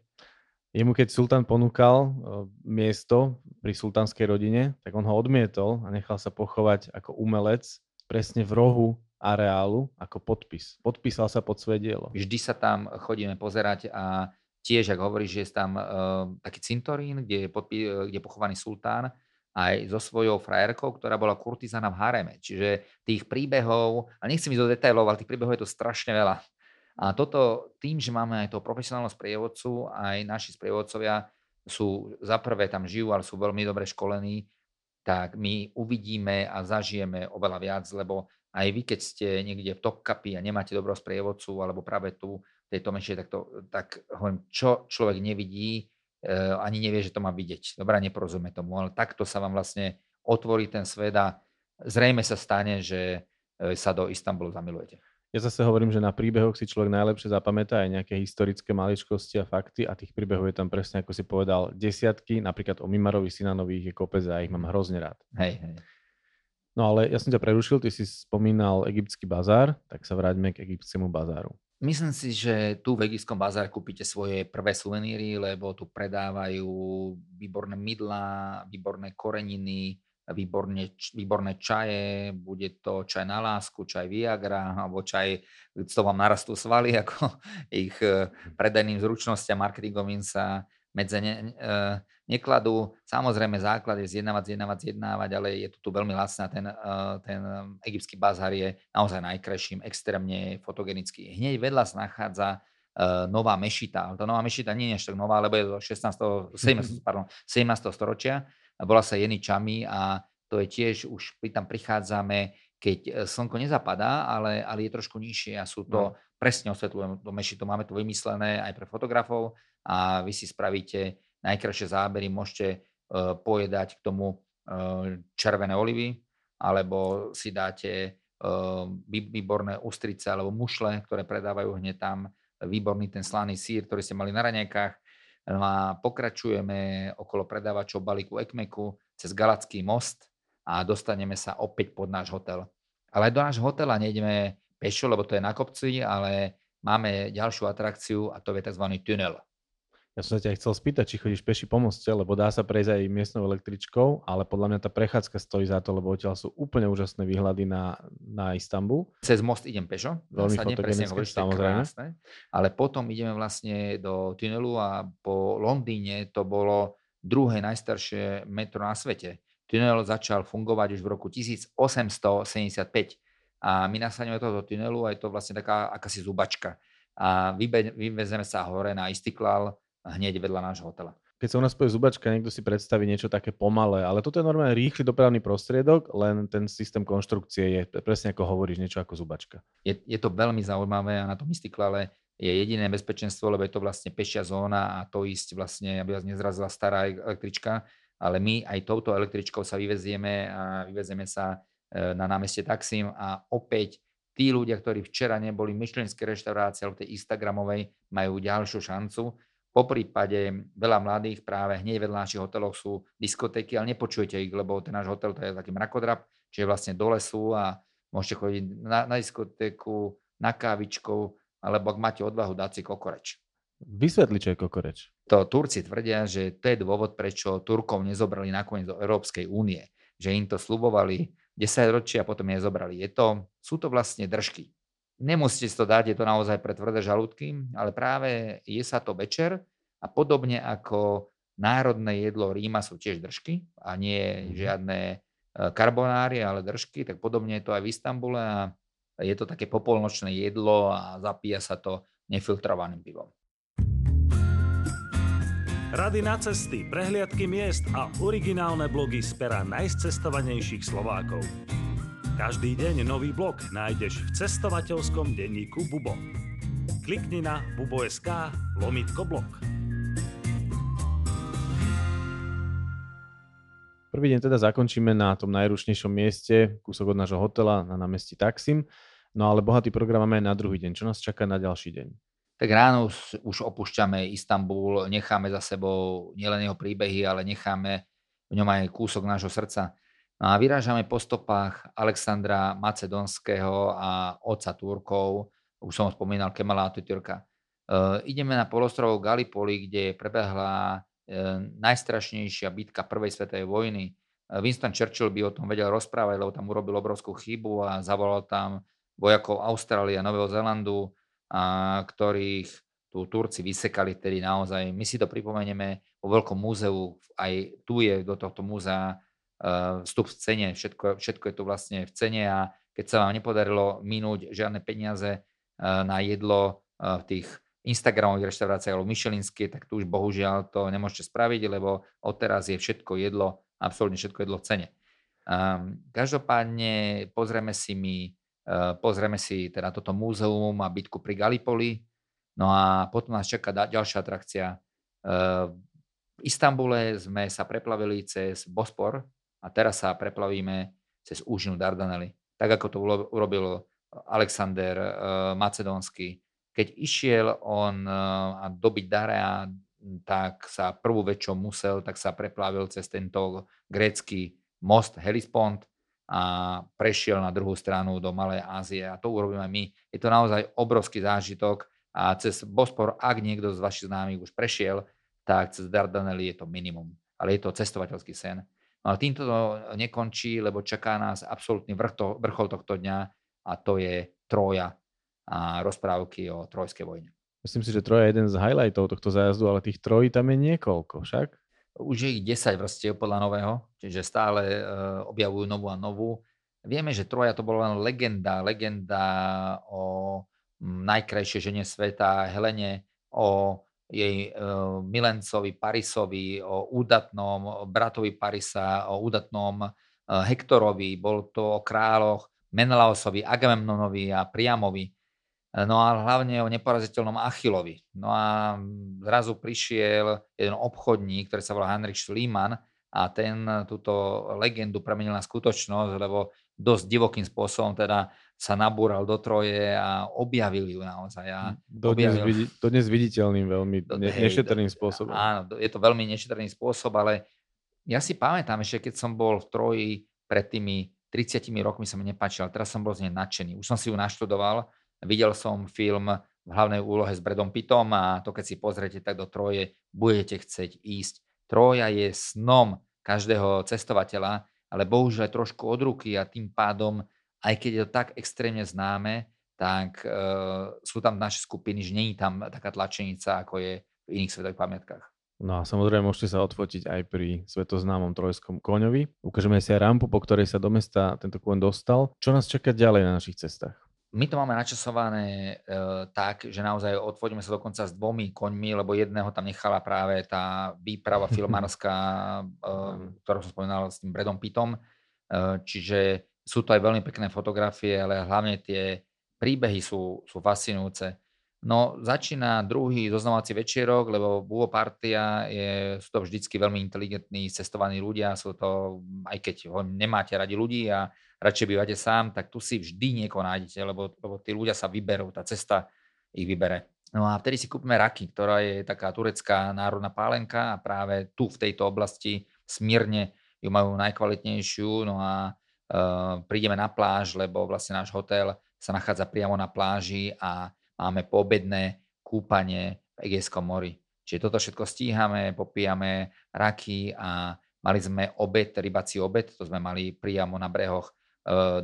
Jemu keď sultán ponúkal miesto pri sultánskej rodine, tak on ho odmietol a nechal sa pochovať ako umelec presne v rohu areálu ako podpis. Podpísal sa pod svoje dielo. Vždy sa tam chodíme pozerať a tiež, ak hovoríš, že je tam uh, taký cintorín, kde je, podpí, kde je pochovaný sultán, aj so svojou frajerkou, ktorá bola kurtizana v hareme. Čiže tých príbehov, a nechcem ísť do detailov, ale tých príbehov je to strašne veľa. A toto tým, že máme aj toho profesionálneho sprievodcu, aj naši sprievodcovia sú za prvé tam žijú, ale sú veľmi dobre školení, tak my uvidíme a zažijeme oveľa viac, lebo aj vy, keď ste niekde v Topkapi a nemáte dobrého sprievodcu, alebo práve tu v tejto menšie, tak, to, tak hovorím, čo človek nevidí, e, ani nevie, že to má vidieť. Dobre, neporozumie tomu, ale takto sa vám vlastne otvorí ten svet a zrejme sa stane, že e, sa do Istanbulu zamilujete. Ja zase hovorím, že na príbehoch si človek najlepšie zapamätá aj nejaké historické maličkosti a fakty a tých príbehov je tam presne, ako si povedal, desiatky. Napríklad o Mimarovi Sinanovi ich je kopec a ich mám hrozne rád. Hej, hej. No ale ja som ťa prerušil, ty si spomínal egyptský bazár, tak sa vráťme k egyptskému bazáru. Myslím si, že tu v egyptskom bazáre kúpite svoje prvé suveníry, lebo tu predávajú výborné mydlá, výborné koreniny, výborne, výborné čaje, bude to čaj na lásku, čaj Viagra, alebo čaj, to vám narastú svaly, ako ich e, predajným zručnostiam marketingovým sa medze ne, e, nekladú. Samozrejme základ je zjednávať, zjednávať, zjednávať, ale je tu, tu veľmi lacná. Ten, e, ten egyptský bazar je naozaj najkrajším, extrémne fotogenický. Hneď vedľa sa nachádza nová mešita. tá nová mešita nie je až tak nová, lebo je zo 16. 17. Pardon, 17. storočia volá sa Jeny Čami a to je tiež, už tam prichádzame, keď e, slnko nezapadá, ale, ale je trošku nižšie a sú to, no. presne osvetľujem to meši, to máme to vymyslené aj pre fotografov a vy si spravíte najkrajšie zábery, môžete uh, pojedať k tomu uh, červené olivy, alebo si dáte uh, výborné ústrice alebo mušle, ktoré predávajú hneď tam, výborný ten slaný sír, ktorý ste mali na raňajkách, No a pokračujeme okolo predávačov balíku Ekmeku cez Galacký most a dostaneme sa opäť pod náš hotel. Ale do nášho hotela nejdeme pešo, lebo to je na kopci, ale máme ďalšiu atrakciu a to je tzv. tunel. Ja som sa ťa chcel spýtať, či chodíš peši po moste, lebo dá sa prejsť aj miestnou električkou, ale podľa mňa tá prechádzka stojí za to, lebo odtiaľ sú úplne úžasné výhľady na, na Istanbul. Cez most idem pešo, veľmi fotogenické, samozrejme. Krásne, ale potom ideme vlastne do tunelu a po Londýne to bolo druhé najstaršie metro na svete. Tunel začal fungovať už v roku 1875 a my nasadíme tohoto tunelu a je to vlastne taká akási zubačka. A vyvezeme sa hore na Istiklal, hneď vedľa nášho hotela. Keď sa u nás povie zubačka, niekto si predstaví niečo také pomalé, ale toto je normálne rýchly dopravný prostriedok, len ten systém konštrukcie je presne ako hovoríš, niečo ako zubačka. Je, je to veľmi zaujímavé a na tom Istiklale je jediné bezpečenstvo, lebo je to vlastne pešia zóna a to ísť vlastne, aby vás nezrazila stará električka, ale my aj touto električkou sa vyvezieme a vyvezieme sa e, na námestie Taksim a opäť tí ľudia, ktorí včera neboli v myšlenskej reštaurácii alebo tej Instagramovej, majú ďalšiu šancu po prípade veľa mladých práve hneď vedľa našich hotelov sú diskotéky, ale nepočujete ich, lebo ten náš hotel to je taký mrakodrap, čiže vlastne do lesu a môžete chodiť na, na diskotéku, na kávičku, alebo ak máte odvahu dať si kokoreč. Vysvetli, čo je kokoreč. To Turci tvrdia, že to je dôvod, prečo Turkov nezobrali nakoniec do Európskej únie. Že im to slubovali 10 ročia a potom je zobrali. Je to, sú to vlastne držky. Nemusíte si to dať, je to naozaj pre tvrdé žalúdky, ale práve je sa to večer a podobne ako národné jedlo Ríma sú tiež držky a nie mhm. žiadne e, karbonári, ale držky, tak podobne je to aj v Istambule a je to také popolnočné jedlo a zapíja sa to nefiltrovaným pivom. Rady na cesty, prehliadky miest a originálne blogy z pera najcestovanejších Slovákov. Každý deň nový blog nájdeš v cestovateľskom denníku Bubo. Klikni na bubo.sk lomitko blog. Prvý deň teda zakončíme na tom najrušnejšom mieste, kúsok od nášho hotela na námestí Taksim. No ale bohatý program máme na druhý deň. Čo nás čaká na ďalší deň? Tak ráno už opúšťame Istanbul, necháme za sebou nielen jeho príbehy, ale necháme v ňom aj kúsok nášho srdca. No a vyrážame po stopách Alexandra Macedonského a otca Turkov, už som spomínal Kemala Atatürka. Uh, ideme na polostrov Gallipoli, kde prebehla uh, najstrašnejšia bitka prvej svetovej vojny. Uh, Winston Churchill by o tom vedel rozprávať, lebo tam urobil obrovskú chybu a zavolal tam vojakov Austrálie a Nového Zelandu, a ktorých tu Turci vysekali vtedy naozaj. My si to pripomenieme vo Veľkom múzeu, aj tu je do tohto múzea vstup v cene, všetko, všetko je tu vlastne v cene a keď sa vám nepodarilo minúť žiadne peniaze eh, na jedlo eh, v tých Instagramových reštauráciách alebo Michelinské, tak tu už bohužiaľ to nemôžete spraviť, lebo odteraz je všetko jedlo, absolútne všetko jedlo v cene. Um, každopádne pozrieme si my, uh, pozrieme si teda toto múzeum a bytku pri Galipoli, no a potom nás čaká ďalšia atrakcia. V Istambule sme sa preplavili cez Bospor, a teraz sa preplavíme cez úžinu Dardanely. Tak ako to urobil Alexander uh, Macedónsky. Keď išiel on uh, a dobiť Darea, tak sa prvú väčšou musel, tak sa preplavil cez tento grécky most Hellespont a prešiel na druhú stranu do Malej Ázie. A to urobíme my. Je to naozaj obrovský zážitok a cez Bospor, ak niekto z vašich známych už prešiel, tak cez Dardanely je to minimum. Ale je to cestovateľský sen. No týmto to nekončí, lebo čaká nás absolútny vrchol, vrchol tohto dňa a to je Troja a rozprávky o trojskej vojne. Myslím si, že Troja je jeden z highlightov tohto zájazdu, ale tých trojí tam je niekoľko však. Už je ich 10 vrstiev podľa nového, čiže stále uh, objavujú novú a novú. Vieme, že Troja to bola len legenda, legenda o najkrajšej žene sveta, Helene, o jej e, milencovi Parisovi, o údatnom bratovi Parisa, o údatnom e, Hektorovi, bol to o kráľoch Menelaosovi, Agamemnonovi a Priamovi, e, no a hlavne o neporaziteľnom Achillovi. No a zrazu prišiel jeden obchodník, ktorý sa volá Heinrich Schliemann a ten túto legendu premenil na skutočnosť, lebo dosť divokým spôsobom teda sa nabúral do Troje a objavil ju naozaj. A dodnes, objavil... vidi, dodnes viditeľným veľmi do, ne, hej, nešetrným do, spôsobom. Áno, je to veľmi nešetrný spôsob, ale ja si pamätám ešte, keď som bol v Troji pred tými 30 rokmi sa mi nepáčil, ale teraz som bol z nej nadšený. Už som si ju naštudoval, videl som film v hlavnej úlohe s Bredom Pittom a to keď si pozriete tak do Troje, budete chcieť ísť. Troja je snom každého cestovateľa, ale bohužiaľ trošku od ruky a tým pádom aj keď je to tak extrémne známe, tak uh, sú tam naše skupiny, že není tam taká tlačenica, ako je v iných svetových pamiatkách. No a samozrejme môžete sa odfotiť aj pri svetoznámom trojskom koňovi. Ukážeme si aj rampu, po ktorej sa do mesta tento kôň dostal. Čo nás čaká ďalej na našich cestách? My to máme načasované e, tak, že naozaj odvodíme sa dokonca s dvomi koňmi, lebo jedného tam nechala práve tá výprava filmárska, e, ktorú som spomínal s tým Bredom Pittom. E, čiže sú to aj veľmi pekné fotografie, ale hlavne tie príbehy sú, sú fascinujúce. No, začína druhý zoznamovací večierok, lebo Buvo Partia je, sú to vždycky veľmi inteligentní, cestovaní ľudia, sú to, aj keď ho nemáte radi ľudí a radšej bývate sám, tak tu si vždy niekoho nájdete, lebo, lebo tí ľudia sa vyberú, tá cesta ich vybere. No a vtedy si kúpime raky, ktorá je taká turecká národná pálenka a práve tu v tejto oblasti smírne ju majú najkvalitnejšiu, no a prídeme na pláž, lebo vlastne náš hotel sa nachádza priamo na pláži a máme poobedné kúpanie v Egejskom mori. Čiže toto všetko stíhame, popíjame raky a mali sme obed, rybací obed, to sme mali priamo na brehoch e,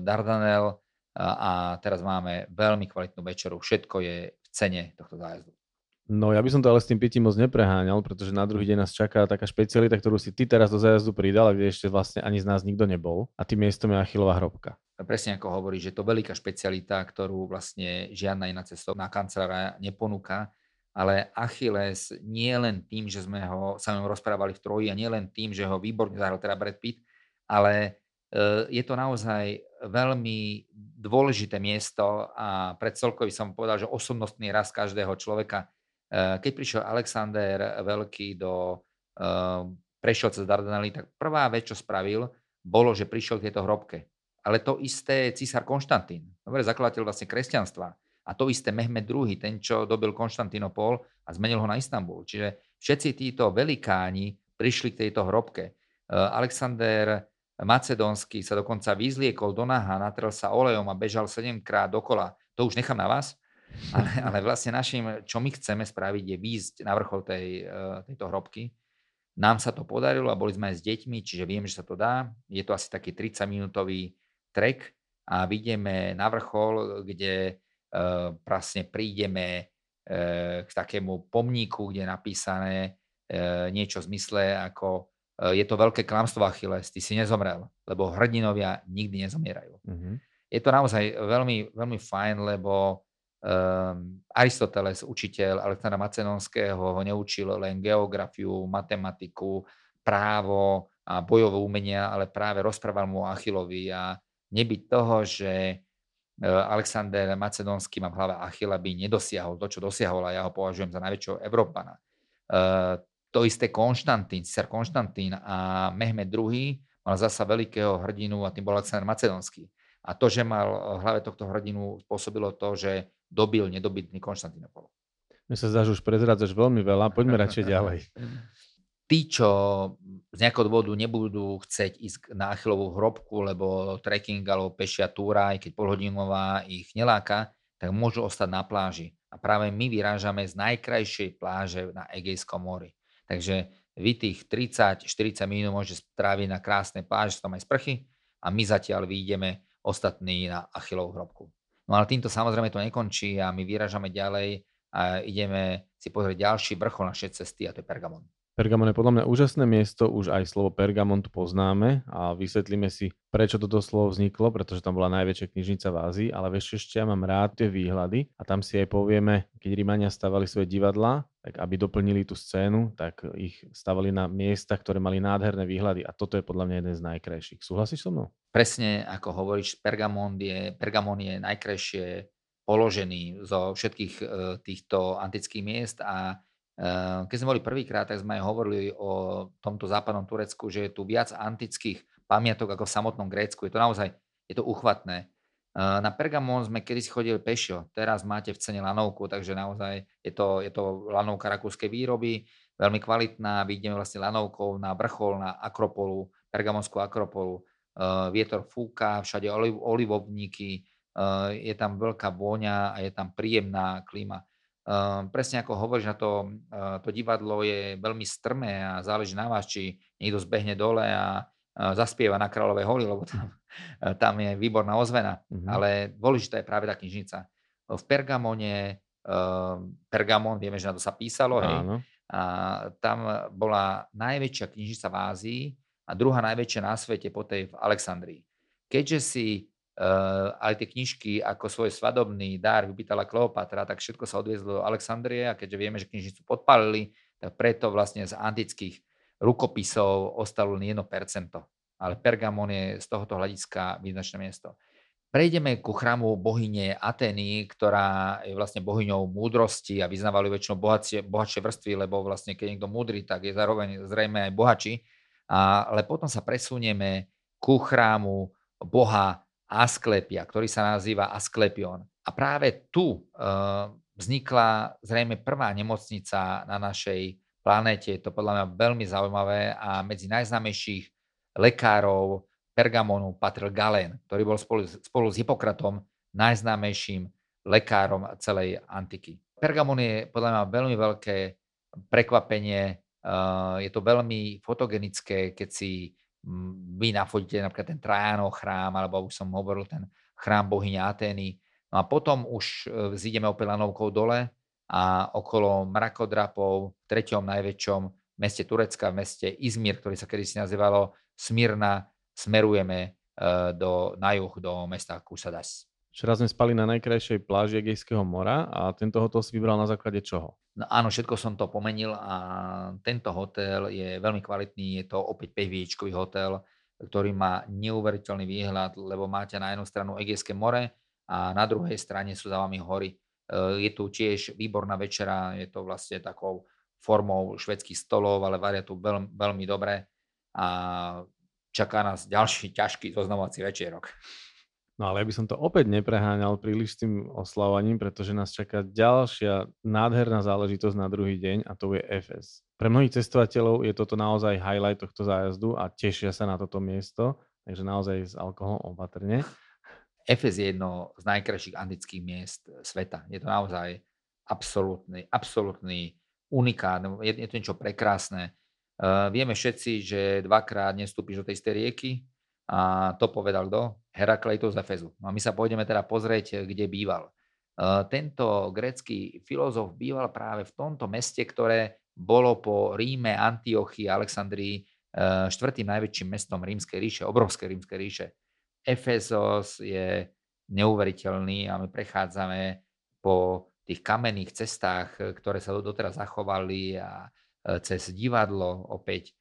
Dardanel a teraz máme veľmi kvalitnú večeru. Všetko je v cene tohto zájazdu. No ja by som to ale s tým pitím moc nepreháňal, pretože na druhý deň nás čaká taká špecialita, ktorú si ty teraz do zájazdu pridal, kde ešte vlastne ani z nás nikto nebol. A tým miestom je Achilová hrobka. Presne ako hovorí, že to veľká špecialita, ktorú vlastne žiadna iná cestovná kancelária neponúka ale Achilles nie len tým, že sme ho sa rozprávali v troji a nie len tým, že ho výborne zahral teda Brad Pitt, ale e, je to naozaj veľmi dôležité miesto a pred celkový som povedal, že osobnostný rast každého človeka. Keď prišiel Alexander Veľký do prešiel cez Dardanely, tak prvá vec, čo spravil, bolo, že prišiel k tejto hrobke. Ale to isté císar Konštantín, dobre, zakladateľ vlastne kresťanstva, a to isté Mehmed II, ten, čo dobil Konštantinopol a zmenil ho na Istanbul. Čiže všetci títo velikáni prišli k tejto hrobke. Alexander Macedónsky sa dokonca vyzliekol do naha, natrel sa olejom a bežal 7 krát dokola. To už nechám na vás. Ale, ale vlastne našim, čo my chceme spraviť, je výjsť na vrchol tej, e, tejto hrobky. Nám sa to podarilo a boli sme aj s deťmi, čiže viem, že sa to dá. Je to asi taký 30-minútový trek a vidíme na vrchol, kde vlastne prídeme k takému pomníku, kde je napísané niečo v zmysle ako je to veľké klamstvo Achilles, ty si nezomrel, lebo hrdinovia nikdy nezomierajú. Mm-hmm. Je to naozaj veľmi, veľmi fajn, lebo um, Aristoteles, učiteľ Alexandra Macedonského, ho neučil len geografiu, matematiku, právo a bojové umenia, ale práve rozprával mu o Achilovi a nebyť toho, že E, Alexander Macedónsky má v hlave Achila by nedosiahol to, čo dosiahol a ja ho považujem za najväčšieho Európana. To isté Konštantín, cer Konštantín a Mehmed II mal zasa veľkého hrdinu a tým bol Alexander Macedónsky. A to, že mal v hlave tohto hrdinu, spôsobilo to, že dobil nedobytný Konštantínopol. Mne sa zdá, že už prezrádzaš veľmi veľa. Poďme radšej ďalej. tí, čo z nejakého dôvodu nebudú chcieť ísť na Achillovú hrobku, lebo trekking alebo pešia túra, aj keď polhodinová ich neláka, tak môžu ostať na pláži. A práve my vyrážame z najkrajšej pláže na Egejskom mori. Takže vy tých 30-40 minút môžete stráviť na krásnej pláži, tam aj sprchy a my zatiaľ vyjdeme ostatní na Achillovú hrobku. No ale týmto samozrejme to nekončí a my vyrážame ďalej a ideme si pozrieť ďalší vrchol našej cesty a to je Pergamon. Pergamon je podľa mňa úžasné miesto, už aj slovo Pergamon tu poznáme a vysvetlíme si, prečo toto slovo vzniklo, pretože tam bola najväčšia knižnica v Ázii, ale ešte ja mám rád tie výhľady a tam si aj povieme, keď Rímania stavali svoje divadlá, tak aby doplnili tú scénu, tak ich stavali na miesta, ktoré mali nádherné výhľady a toto je podľa mňa jeden z najkrajších. Súhlasíš so mnou? Presne ako hovoríš, Pergamon je, Pergamon je najkrajšie položený zo všetkých e, týchto antických miest a keď sme boli prvýkrát, tak sme aj hovorili o tomto západnom Turecku, že je tu viac antických pamiatok ako v samotnom Grécku. Je to naozaj je to uchvatné. Ehm, na Pergamon sme kedysi chodili pešo, teraz máte v cene lanovku, takže naozaj je to, je to lanovka rakúskej výroby, veľmi kvalitná, vidíme vlastne lanovkou na vrchol, na Akropolu, Pergamonskú Akropolu. Ehm, vietor fúka, všade olivovníky, je tam veľká vôňa a je tam príjemná klíma. Uh, presne ako hovoríš, na to, uh, to divadlo je veľmi strmé a záleží na vás, či niekto zbehne dole a uh, zaspieva na Kráľovej holi, lebo tam, uh, tam je výborná ozvena. Mm-hmm. Ale dôležitá je práve tá knižnica. V Pergamone, uh, Pergamon, vieme, že na to sa písalo, hej, a tam bola najväčšia knižnica v Ázii a druhá najväčšia na svete po tej v Alexandrii. Keďže si Uh, ale tie knižky ako svoj svadobný dar vypýtala Kleopatra, tak všetko sa odviezlo do Alexandrie a keďže vieme, že knižnicu podpalili, tak preto vlastne z antických rukopisov ostalo len 1%. Ale Pergamon je z tohoto hľadiska význačné miesto. Prejdeme ku chrámu bohyne Ateny, ktorá je vlastne bohyňou múdrosti a vyznávali väčšinou bohatšie, bohatšie vrstvy, lebo vlastne keď niekto múdry, tak je zároveň zrejme aj bohači. A, ale potom sa presunieme ku chrámu boha Asklepia, ktorý sa nazýva Asklepion. A práve tu uh, vznikla zrejme prvá nemocnica na našej planéte. Je to podľa mňa veľmi zaujímavé a medzi najznámejších lekárov Pergamonu patril Galen, ktorý bol spolu, spolu s Hipokratom najznámejším lekárom celej antiky. Pergamon je podľa mňa veľmi veľké prekvapenie. Je to veľmi fotogenické, keď si vy nafotíte napríklad ten Trajanov chrám, alebo už som hovoril ten chrám bohyne Atény. No a potom už e, zídeme opäť lanovkou dole a okolo mrakodrapov v treťom najväčšom meste Turecka, v meste Izmir, ktorý sa kedysi nazývalo Smyrna, smerujeme e, do, na juh do mesta Kusadas. Včera sme spali na najkrajšej pláži Egejského mora a tento hotel si vybral na základe čoho? No áno, všetko som to pomenil a tento hotel je veľmi kvalitný, je to opäť 5 hotel, ktorý má neuveriteľný výhľad, lebo máte na jednu stranu Egejské more a na druhej strane sú za vami hory. E, je tu tiež výborná večera, je to vlastne takou formou švedských stolov, ale varia tu veľmi, veľmi dobre a čaká nás ďalší ťažký zoznamovací večerok. No ale ja by som to opäť nepreháňal príliš tým oslavovaním, pretože nás čaká ďalšia nádherná záležitosť na druhý deň a to je FS. Pre mnohých cestovateľov je toto naozaj highlight tohto zájazdu a tešia sa na toto miesto, takže naozaj s alkoholom opatrne. Efes je jedno z najkrajších antických miest sveta. Je to naozaj absolútny, absolútny unikát, je, je to niečo prekrásne. Uh, vieme všetci, že dvakrát nestúpiš do tej istej rieky, a to povedal kto? Herakleitos z Efezu. No a my sa pôjdeme teda pozrieť, kde býval. E, tento grécky filozof býval práve v tomto meste, ktoré bolo po Ríme, Antiochii, Alexandrii e, štvrtým najväčším mestom rímskej ríše, obrovskej rímskej ríše. Efesos je neuveriteľný a my prechádzame po tých kamenných cestách, ktoré sa doteraz zachovali a e, cez divadlo opäť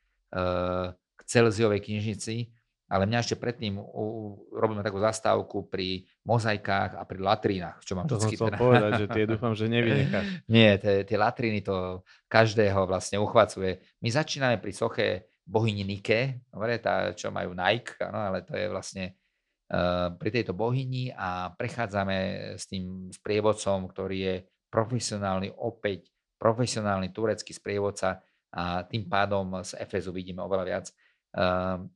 k Celziovej knižnici, ale mňa ešte predtým u, robíme takú zastávku pri mozaikách a pri latrínach, čo mám to vždycky teda... povedať, že tie dúfam, že nevynecháš. Nie, tie, latríny to každého vlastne uchvacuje. My začíname pri soche bohyni Nike, dobre, tá, čo majú Nike, no, ale to je vlastne uh, pri tejto bohyni a prechádzame s tým sprievodcom, ktorý je profesionálny, opäť profesionálny turecký sprievodca a tým pádom z Efezu vidíme oveľa viac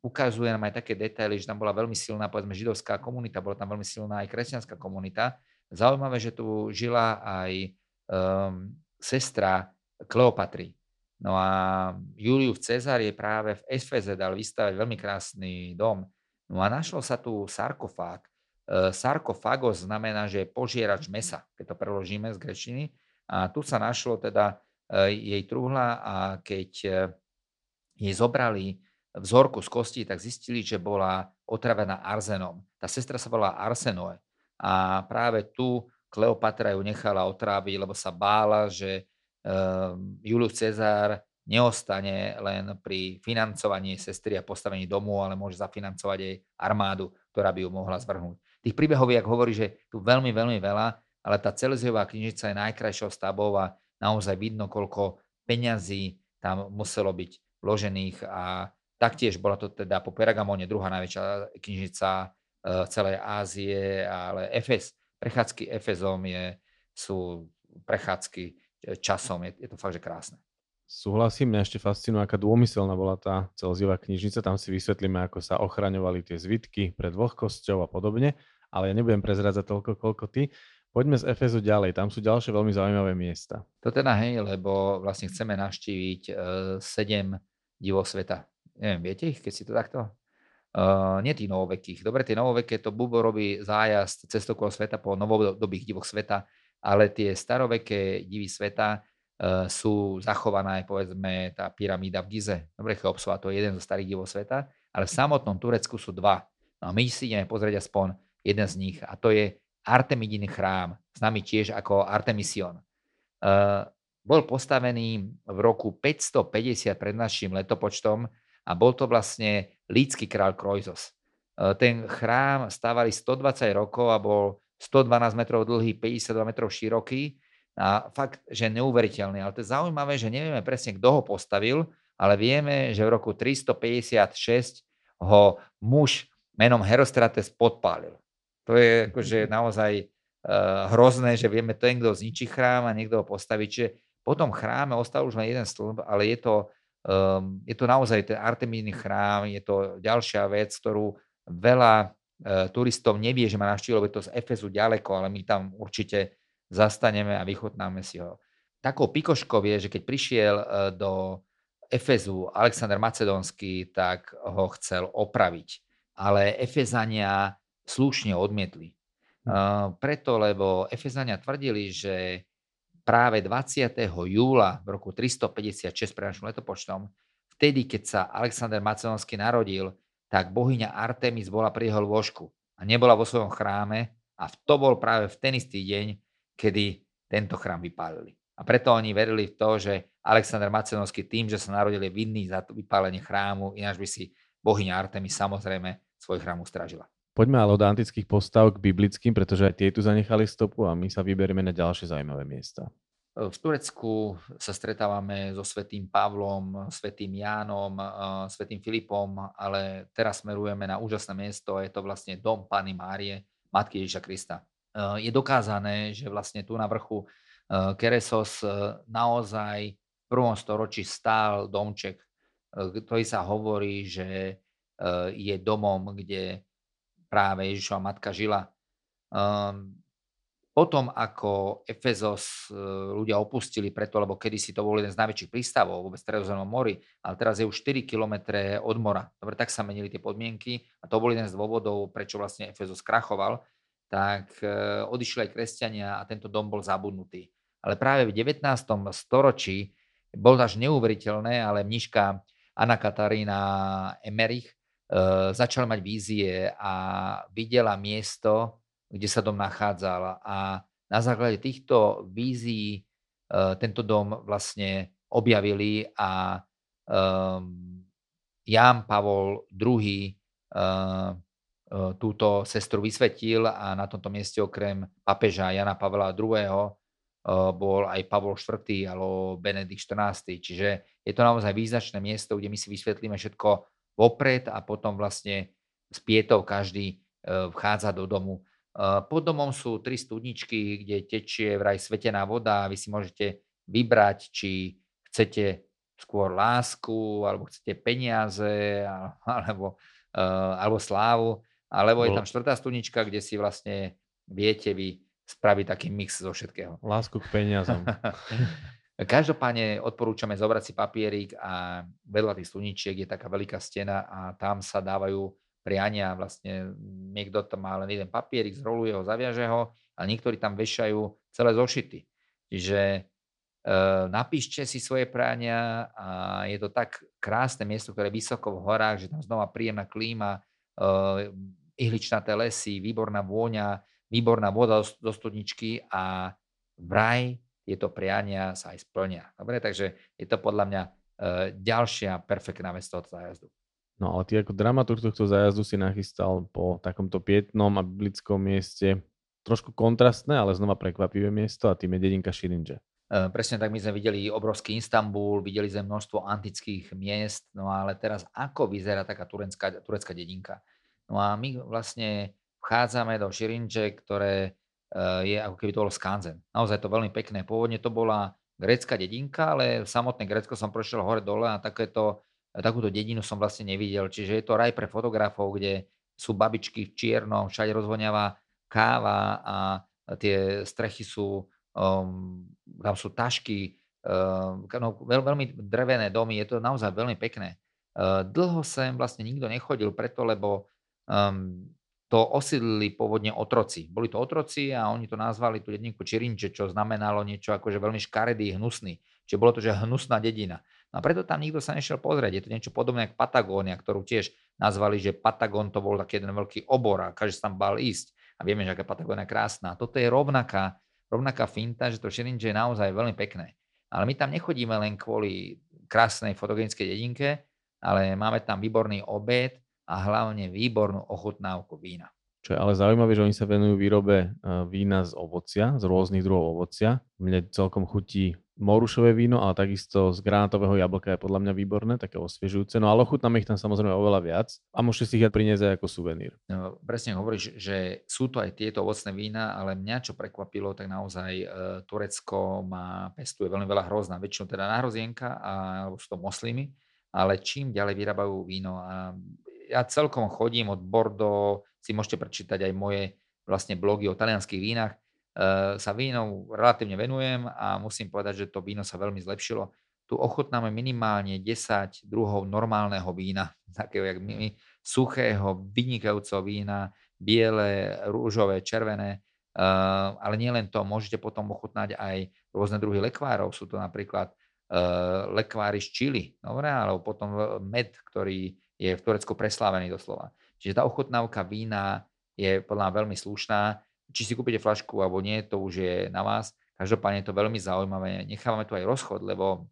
ukazuje nám aj také detaily, že tam bola veľmi silná, povedzme, židovská komunita, bola tam veľmi silná aj kresťanská komunita. Zaujímavé, že tu žila aj um, sestra Kleopatry. No a Julius Cezar je práve v Efeze dal vystavať veľmi krásny dom. No a našlo sa tu sarkofág. Uh, sarkofagos znamená, že je požierač mesa, keď to preložíme z grečiny. A tu sa našlo teda jej truhla a keď jej zobrali vzorku z kosti, tak zistili, že bola otravená arzenom. Tá sestra sa volá Arsenoe. A práve tu Kleopatra ju nechala otráviť, lebo sa bála, že um, Julius Cezár neostane len pri financovaní sestry a postavení domu, ale môže zafinancovať jej armádu, ktorá by ju mohla zvrhnúť. Tých príbehov, jak hovorí, že tu veľmi, veľmi veľa, ale tá Celziová knižnica je najkrajšou stavbou a naozaj vidno, koľko peňazí tam muselo byť vložených a Taktiež bola to teda po Pergamone druhá najväčšia knižnica e, celej Ázie, ale Efes, prechádzky Efezom je, sú prechádzky e, časom, je, je to fakt, že krásne. Súhlasím, mňa ešte fascinuje, aká dômyselná bola tá Celziová knižnica. Tam si vysvetlíme, ako sa ochraňovali tie zvitky pred vlhkosťou a podobne, ale ja nebudem prezradzať toľko, koľko ty. Poďme z Efezu ďalej, tam sú ďalšie veľmi zaujímavé miesta. To teda hej, lebo vlastne chceme navštíviť uh, sedem divov sveta neviem, viete ich, keď si to takto? Uh, nie tých novovekých. Dobre, tie novoveké to Bubo robí zájazd okolo sveta po novodobých divoch sveta, ale tie staroveké divy sveta uh, sú zachované, povedzme, tá pyramída v Gize. Dobre, Cheopsova, to je jeden zo starých divov sveta, ale v samotnom Turecku sú dva. No a my si ideme pozrieť aspoň jeden z nich a to je Artemidin chrám, nami tiež ako Artemision. Uh, bol postavený v roku 550 pred našim letopočtom a bol to vlastne lídsky král Krojzos. E, ten chrám stávali 120 rokov a bol 112 metrov dlhý, 52 metrov široký a fakt, že neuveriteľný. Ale to je zaujímavé, že nevieme presne, kto ho postavil, ale vieme, že v roku 356 ho muž menom Herostrates podpálil. To je akože naozaj uh, hrozné, že vieme to kto zničí chrám a niekto ho postaví. Čiže po tom chráme ostal už len jeden stĺp, ale je to Um, je to naozaj ten Artemíny chrám, je to ďalšia vec, ktorú veľa turistov nevie, že ma navštívil, lebo je to z Efezu ďaleko, ale my tam určite zastaneme a vychutnáme si ho. Takou pikoškou je, že keď prišiel e, do Efezu Alexander Macedónsky, tak ho chcel opraviť. Ale Efezania slušne odmietli. Uh, preto, lebo Efezania tvrdili, že práve 20. júla v roku 356 pre našim letopočtom, vtedy, keď sa Alexander Macedónsky narodil, tak bohyňa Artemis bola pri jeho lôžku a nebola vo svojom chráme a to bol práve v ten istý deň, kedy tento chrám vypálili. A preto oni verili v to, že Alexander Macedónsky tým, že sa narodil, je vinný za vypálenie chrámu, ináč by si bohyňa Artemis samozrejme svoj chrám ustražila. Poďme ale od antických postav k biblickým, pretože aj tie tu zanechali stopu a my sa vyberieme na ďalšie zaujímavé miesta. V Turecku sa stretávame so svetým Pavlom, svetým Jánom, svetým Filipom, ale teraz smerujeme na úžasné miesto, je to vlastne dom Pany Márie, Matky Ježiša Krista. Je dokázané, že vlastne tu na vrchu Keresos naozaj v prvom storočí stál domček, ktorý sa hovorí, že je domom, kde práve Ježišova matka žila. Um, potom, ako Efezos e, ľudia opustili preto, lebo kedysi to bol jeden z najväčších prístavov vôbec v Stredozemnom mori, ale teraz je už 4 km od mora. Dobre, tak sa menili tie podmienky a to bol jeden z dôvodov, prečo vlastne Efezos krachoval, tak e, odišli aj kresťania a tento dom bol zabudnutý. Ale práve v 19. storočí bolo až neuveriteľné, ale mniška Anna Katarína Emerich začal mať vízie a videla miesto, kde sa dom nachádzal. A na základe týchto vízií eh, tento dom vlastne objavili a um, Ján Pavol II uh, túto sestru vysvetil a na tomto mieste okrem papeža Jana Pavla II. Bol aj Pavol IV. alebo Benedikt XIV. Čiže je to naozaj význačné miesto, kde my si vysvetlíme všetko vopred a potom vlastne s pietou každý e, vchádza do domu. E, pod domom sú tri studničky, kde tečie vraj svetená voda a vy si môžete vybrať, či chcete skôr lásku, alebo chcete peniaze, alebo, e, alebo slávu, alebo je tam štvrtá studnička, kde si vlastne viete vy spraviť taký mix zo všetkého. Lásku k peniazom. Každopádne odporúčame zobrať si papierik a vedľa tých sluníčiek je taká veľká stena a tam sa dávajú priania. Vlastne niekto tam má len jeden papierik, zroluje ho, zaviaže ho a niektorí tam vešajú celé zošity. Čiže e, napíšte si svoje priania a je to tak krásne miesto, ktoré je vysoko v horách, že tam znova príjemná klíma, e, ihličnaté lesy, výborná vôňa, výborná voda do studničky a vraj tieto priania sa aj splnia. Dobre, takže je to podľa mňa e, ďalšia perfektná vec toho zájazdu. No ale ty ako dramaturg tohto zájazdu si nachystal po takomto pietnom a biblickom mieste trošku kontrastné, ale znova prekvapivé miesto a tým je dedinka Širinže. E, presne tak, my sme videli obrovský Istanbul, videli sme množstvo antických miest, no ale teraz ako vyzerá taká turecká, turecká dedinka? No a my vlastne vchádzame do Širinže, ktoré je ako keby to bolo skanzen. Naozaj to veľmi pekné. Pôvodne to bola grécka dedinka, ale samotné Grécko som prešiel hore-dole a takéto, takúto dedinu som vlastne nevidel. Čiže je to raj pre fotografov, kde sú babičky v čiernom, všade rozvoňavá káva a tie strechy sú, um, tam sú tašky, um, no, veľ, veľmi drevené domy, je to naozaj veľmi pekné. Uh, dlho sem vlastne nikto nechodil preto, lebo um, to osídlili pôvodne otroci. Boli to otroci a oni to nazvali tú dedinku Čirinče, čo znamenalo niečo ako, že veľmi škaredý, hnusný. Čiže bolo to, že hnusná dedina. No a preto tam nikto sa nešiel pozrieť. Je to niečo podobné ako Patagónia, ktorú tiež nazvali, že Patagón to bol taký jeden veľký obor a každý sa tam bal ísť. A vieme, že aká Patagónia je krásna. Toto je rovnaká, rovnaká finta, že to Čirinče je naozaj veľmi pekné. Ale my tam nechodíme len kvôli krásnej fotogenickej dedinke, ale máme tam výborný obed, a hlavne výbornú ochutnávku vína. Čo je ale zaujímavé, že oni sa venujú výrobe e, vína z ovocia, z rôznych druhov ovocia. Mne celkom chutí morušové víno, ale takisto z granátového jablka je podľa mňa výborné, také osviežujúce. No ale ochutnáme ich tam samozrejme oveľa viac a môžete si ich aj priniesť aj ako suvenír. No, presne hovoríš, že sú to aj tieto ovocné vína, ale mňa čo prekvapilo, tak naozaj e, Turecko má, pestuje veľmi veľa hrozná, väčšinou teda na hrozienka, a, alebo sú to moslimy, ale čím ďalej vyrábajú víno a ja celkom chodím od Bordeaux si môžete prečítať aj moje vlastne blogy o talianských vínach, sa vínom relatívne venujem a musím povedať, že to víno sa veľmi zlepšilo. Tu ochotnáme minimálne 10 druhov normálneho vína, takého jak my, suchého, vynikajúceho vína, biele, rúžové, červené, Uh, ale nielen to, môžete potom ochutnať aj rôzne druhy lekvárov. Sú to napríklad uh, lekváry z Čili, dobre, alebo potom med, ktorý je v Turecku preslávený doslova. Čiže tá ochutnávka vína je podľa mňa veľmi slušná. Či si kúpite flašku alebo nie, to už je na vás. Každopádne je to veľmi zaujímavé. Nechávame tu aj rozchod, lebo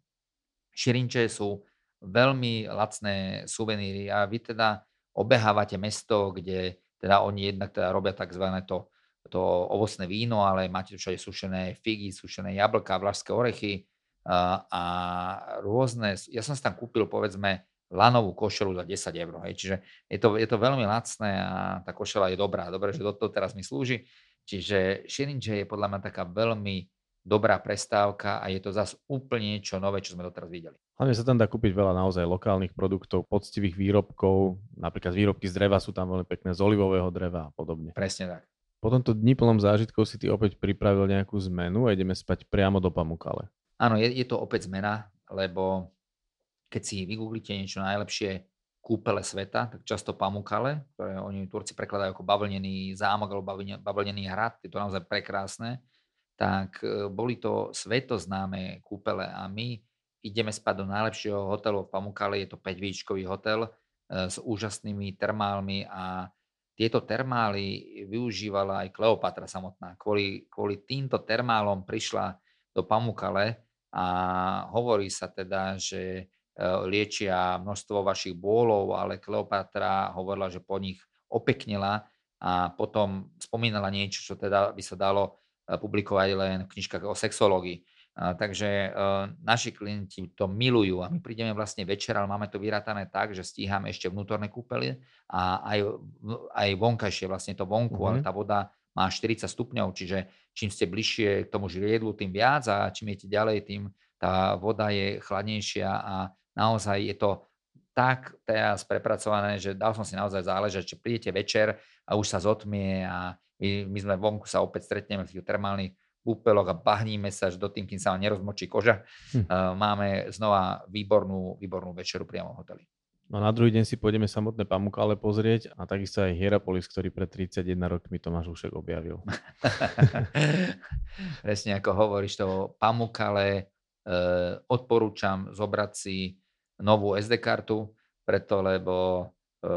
širinče sú veľmi lacné suveníry a vy teda obehávate mesto, kde teda oni jednak teda robia tzv. to to ovocné víno, ale máte tu všade sušené figy, sušené jablka, vlašské orechy a, a rôzne. Ja som si tam kúpil povedzme lanovú košelu za 10 eur. Hej. Čiže je to, je to veľmi lacné a tá košela je dobrá. Dobre, že to, to teraz mi slúži. Čiže Shirinje je podľa mňa taká veľmi dobrá prestávka a je to zase úplne niečo nové, čo sme doteraz videli. Hlavne sa tam dá kúpiť veľa naozaj lokálnych produktov, poctivých výrobkov, napríklad výrobky z dreva sú tam veľmi pekné, z olivového dreva a podobne. Presne tak. Po tomto dni plnom zážitkov si ty opäť pripravil nejakú zmenu a ideme spať priamo do Pamukale. Áno, je, je to opäť zmena, lebo keď si vygooglite niečo najlepšie kúpele sveta, tak často Pamukale, ktoré oni Turci prekladajú ako bavlnený zámok alebo bavlnený hrad, je to naozaj prekrásne, tak e, boli to svetoznáme kúpele a my ideme spať do najlepšieho hotelu v Pamukale, je to 5 hotel e, s úžasnými termálmi a tieto termály využívala aj Kleopatra samotná. Kvôli, kvôli týmto termálom prišla do Pamukale a hovorí sa teda, že liečia množstvo vašich bôlov, ale Kleopatra hovorila, že po nich opeknila a potom spomínala niečo, čo teda by sa dalo e, publikovať len v knižkách o sexológii. Takže uh, naši klienti to milujú a my prídeme vlastne večer, ale máme to vyrátané tak, že stíhame ešte vnútorné kúpely a aj, aj vonkajšie, vlastne to vonku, mm-hmm. ale tá voda má 40 stupňov, čiže čím ste bližšie k tomu žriedlu, tým viac a čím idete ďalej, tým tá voda je chladnejšia a naozaj je to tak teraz prepracované, že dal som si naozaj záležať, že prídete večer a už sa zotmie a my, my sme vonku sa opäť stretneme v termálnych úpelok a bahníme sa až do tým, kým sa vám nerozmočí koža. Hm. Máme znova výbornú, výbornú večeru priamo v hoteli. No na druhý deň si pôjdeme samotné Pamukále pozrieť a takisto aj Hierapolis, ktorý pred 31 rokmi Tomáš Ušek objavil. Presne ako hovoríš, to Pamukale e, odporúčam zobrať si novú SD kartu, preto lebo e,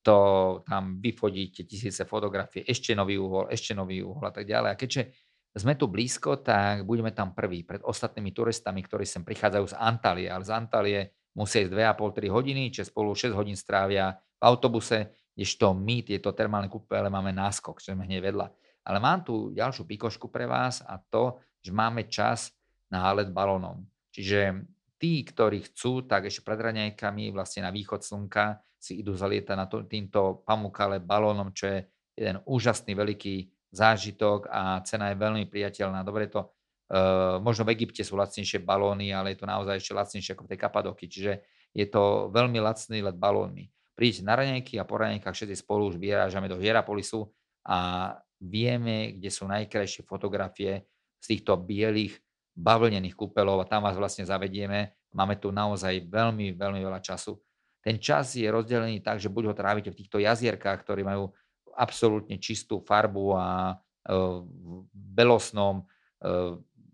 to tam vyfodíte tisíce fotografie, ešte nový uhol, ešte nový uhol a tak ďalej. A keďže sme tu blízko, tak budeme tam prví pred ostatnými turistami, ktorí sem prichádzajú z Antalie. Ale z Antalie musia ísť 2,5-3 hodiny, čiže spolu 6 hodín strávia v autobuse, kdežto my tieto termálne kúpele máme náskok, čo sme hneď vedľa. Ale mám tu ďalšiu pikošku pre vás a to, že máme čas na let balónom. Čiže tí, ktorí chcú, tak ešte pred raňajkami vlastne na východ slnka si idú zalietať na to, týmto pamukale balónom, čo je jeden úžasný veľký zážitok a cena je veľmi priateľná. Dobre to, uh, možno v Egypte sú lacnejšie balóny, ale je to naozaj ešte lacnejšie ako v tej Kapadoky, čiže je to veľmi lacný let balónmi. Príďte na raňajky a po raňajkách všetci spolu už vyrážame do Hierapolisu a vieme, kde sú najkrajšie fotografie z týchto bielých bavlnených kúpelov a tam vás vlastne zavedieme. Máme tu naozaj veľmi, veľmi veľa času. Ten čas je rozdelený tak, že buď ho trávite v týchto jazierkách, ktorí majú absolútne čistú farbu a v belosnom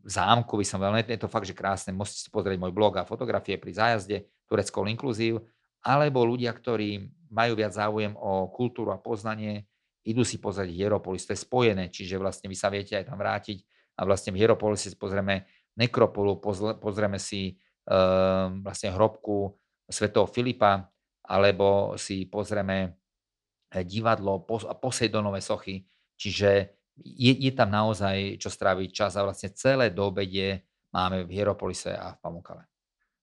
zámku by som veľmi, je to fakt, že krásne, musíte si pozrieť môj blog a fotografie pri zájazde Turecko Inclusive, alebo ľudia, ktorí majú viac záujem o kultúru a poznanie, idú si pozrieť Hieropolis, to je spojené, čiže vlastne vy sa viete aj tam vrátiť a vlastne v Hieropolise si pozrieme nekropolu, pozrieme si um, vlastne hrobku svetého Filipa, alebo si pozrieme Eh, divadlo, Poseidonové sochy, čiže je, je tam naozaj čo stráviť čas a vlastne celé do obede máme v Hieropolise a v Pamukale.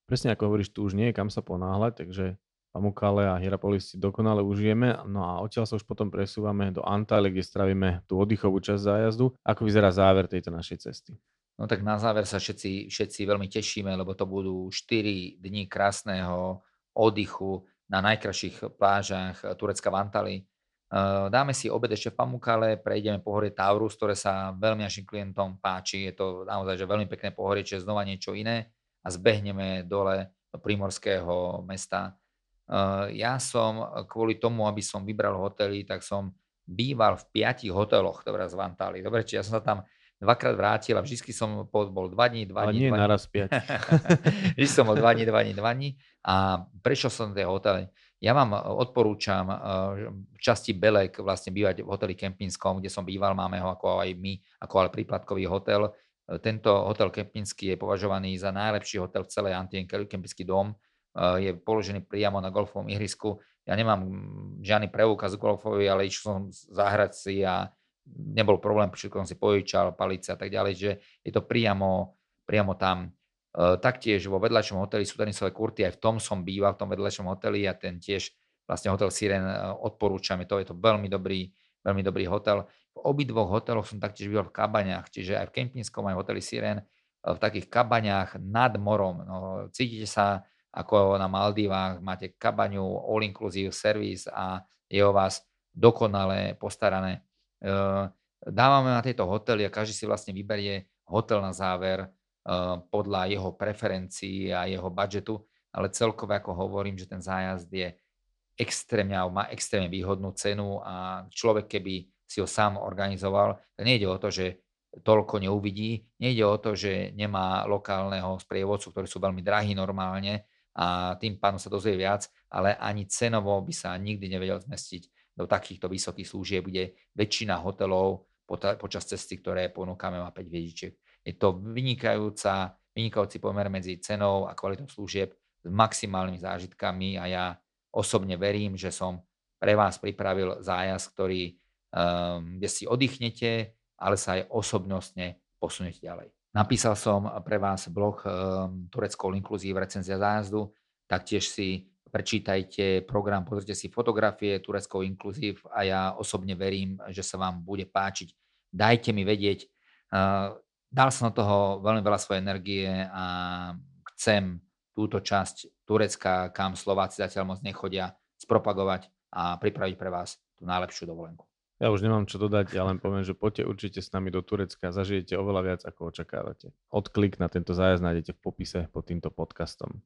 Presne ako hovoríš, tu už nie je kam sa ponáhľať, takže Pamukale a Hierapolis si dokonale užijeme. No a odtiaľ sa už potom presúvame do Antálie, kde stravíme tú oddychovú časť zájazdu. Ako vyzerá záver tejto našej cesty? No tak na záver sa všetci, všetci veľmi tešíme, lebo to budú 4 dní krásneho oddychu, na najkrajších plážach Turecka v Antali. Dáme si obed ešte v Pamukale, prejdeme pohorie Taurus, ktoré sa veľmi našim klientom páči. Je to naozaj že veľmi pekné pohorie, čiže znova niečo iné a zbehneme dole do primorského mesta. Ja som kvôli tomu, aby som vybral hotely, tak som býval v piatich hoteloch, ktoré z Vantály. Dobre, či ja som sa tam dvakrát vrátil a vždy som bol dva dní, dva dní, nie dva naraz piať. vždy som bol dva dní, dva dní, dva dní a prešiel som tie hotely. Ja vám odporúčam v časti Belek vlastne bývať v hoteli Kempinskom, kde som býval, máme ho ako aj my, ako ale príplatkový hotel. Tento hotel Kempinský je považovaný za najlepší hotel v celej Antien, Kempinský dom. Je položený priamo na golfovom ihrisku. Ja nemám žiadny preukaz golfový, ale išiel som zahrať si a nebol problém, všetko som si požičal, palice a tak ďalej, že je to priamo, priamo tam. E, taktiež vo vedľajšom hoteli sú tenisové kurty, aj v tom som býval, v tom vedľajšom hoteli a ten tiež vlastne hotel Siren e, odporúčam, je to, je to veľmi dobrý, veľmi dobrý hotel. V obidvoch hoteloch som taktiež býval v kabaňách, čiže aj v Kempinskom, aj v hoteli Siren, v takých kabaňách nad morom. No, cítite sa ako na Maldivách, máte kabaňu, all inclusive service a je o vás dokonale postarané. Dávame na tieto hotely a každý si vlastne vyberie hotel na záver, Eh, podľa jeho preferencií a jeho budžetu, ale celkové, ako hovorím, že ten zájazd je extrémne, má extrémne výhodnú cenu a človek, keby si ho sám organizoval, nejde o to, že toľko neuvidí, nejde o to, že nemá lokálneho sprievodcu, ktorí sú veľmi drahí normálne a tým pádom sa dozvie viac, ale ani cenovo by sa nikdy nevedel zmestiť do takýchto vysokých služieb, kde väčšina hotelov počas cesty, ktoré ponúkame, má 5 hviezdičiek. Je to vynikajúca, vynikajúci pomer medzi cenou a kvalitou služieb s maximálnymi zážitkami a ja osobne verím, že som pre vás pripravil zájazd, ktorý, um, kde si oddychnete, ale sa aj osobnostne posunete ďalej. Napísal som pre vás blog um, Turecko Inclusive recenzia zájazdu, taktiež si prečítajte program, pozrite si fotografie Turecko Inclusive a ja osobne verím, že sa vám bude páčiť. Dajte mi vedieť, uh, Dal som do toho veľmi veľa svojej energie a chcem túto časť Turecka, kam Slováci zatiaľ moc nechodia, spropagovať a pripraviť pre vás tú najlepšiu dovolenku. Ja už nemám čo dodať, ja len poviem, že poďte určite s nami do Turecka, zažijete oveľa viac, ako očakávate. Odklik na tento zájazd nájdete v popise pod týmto podcastom.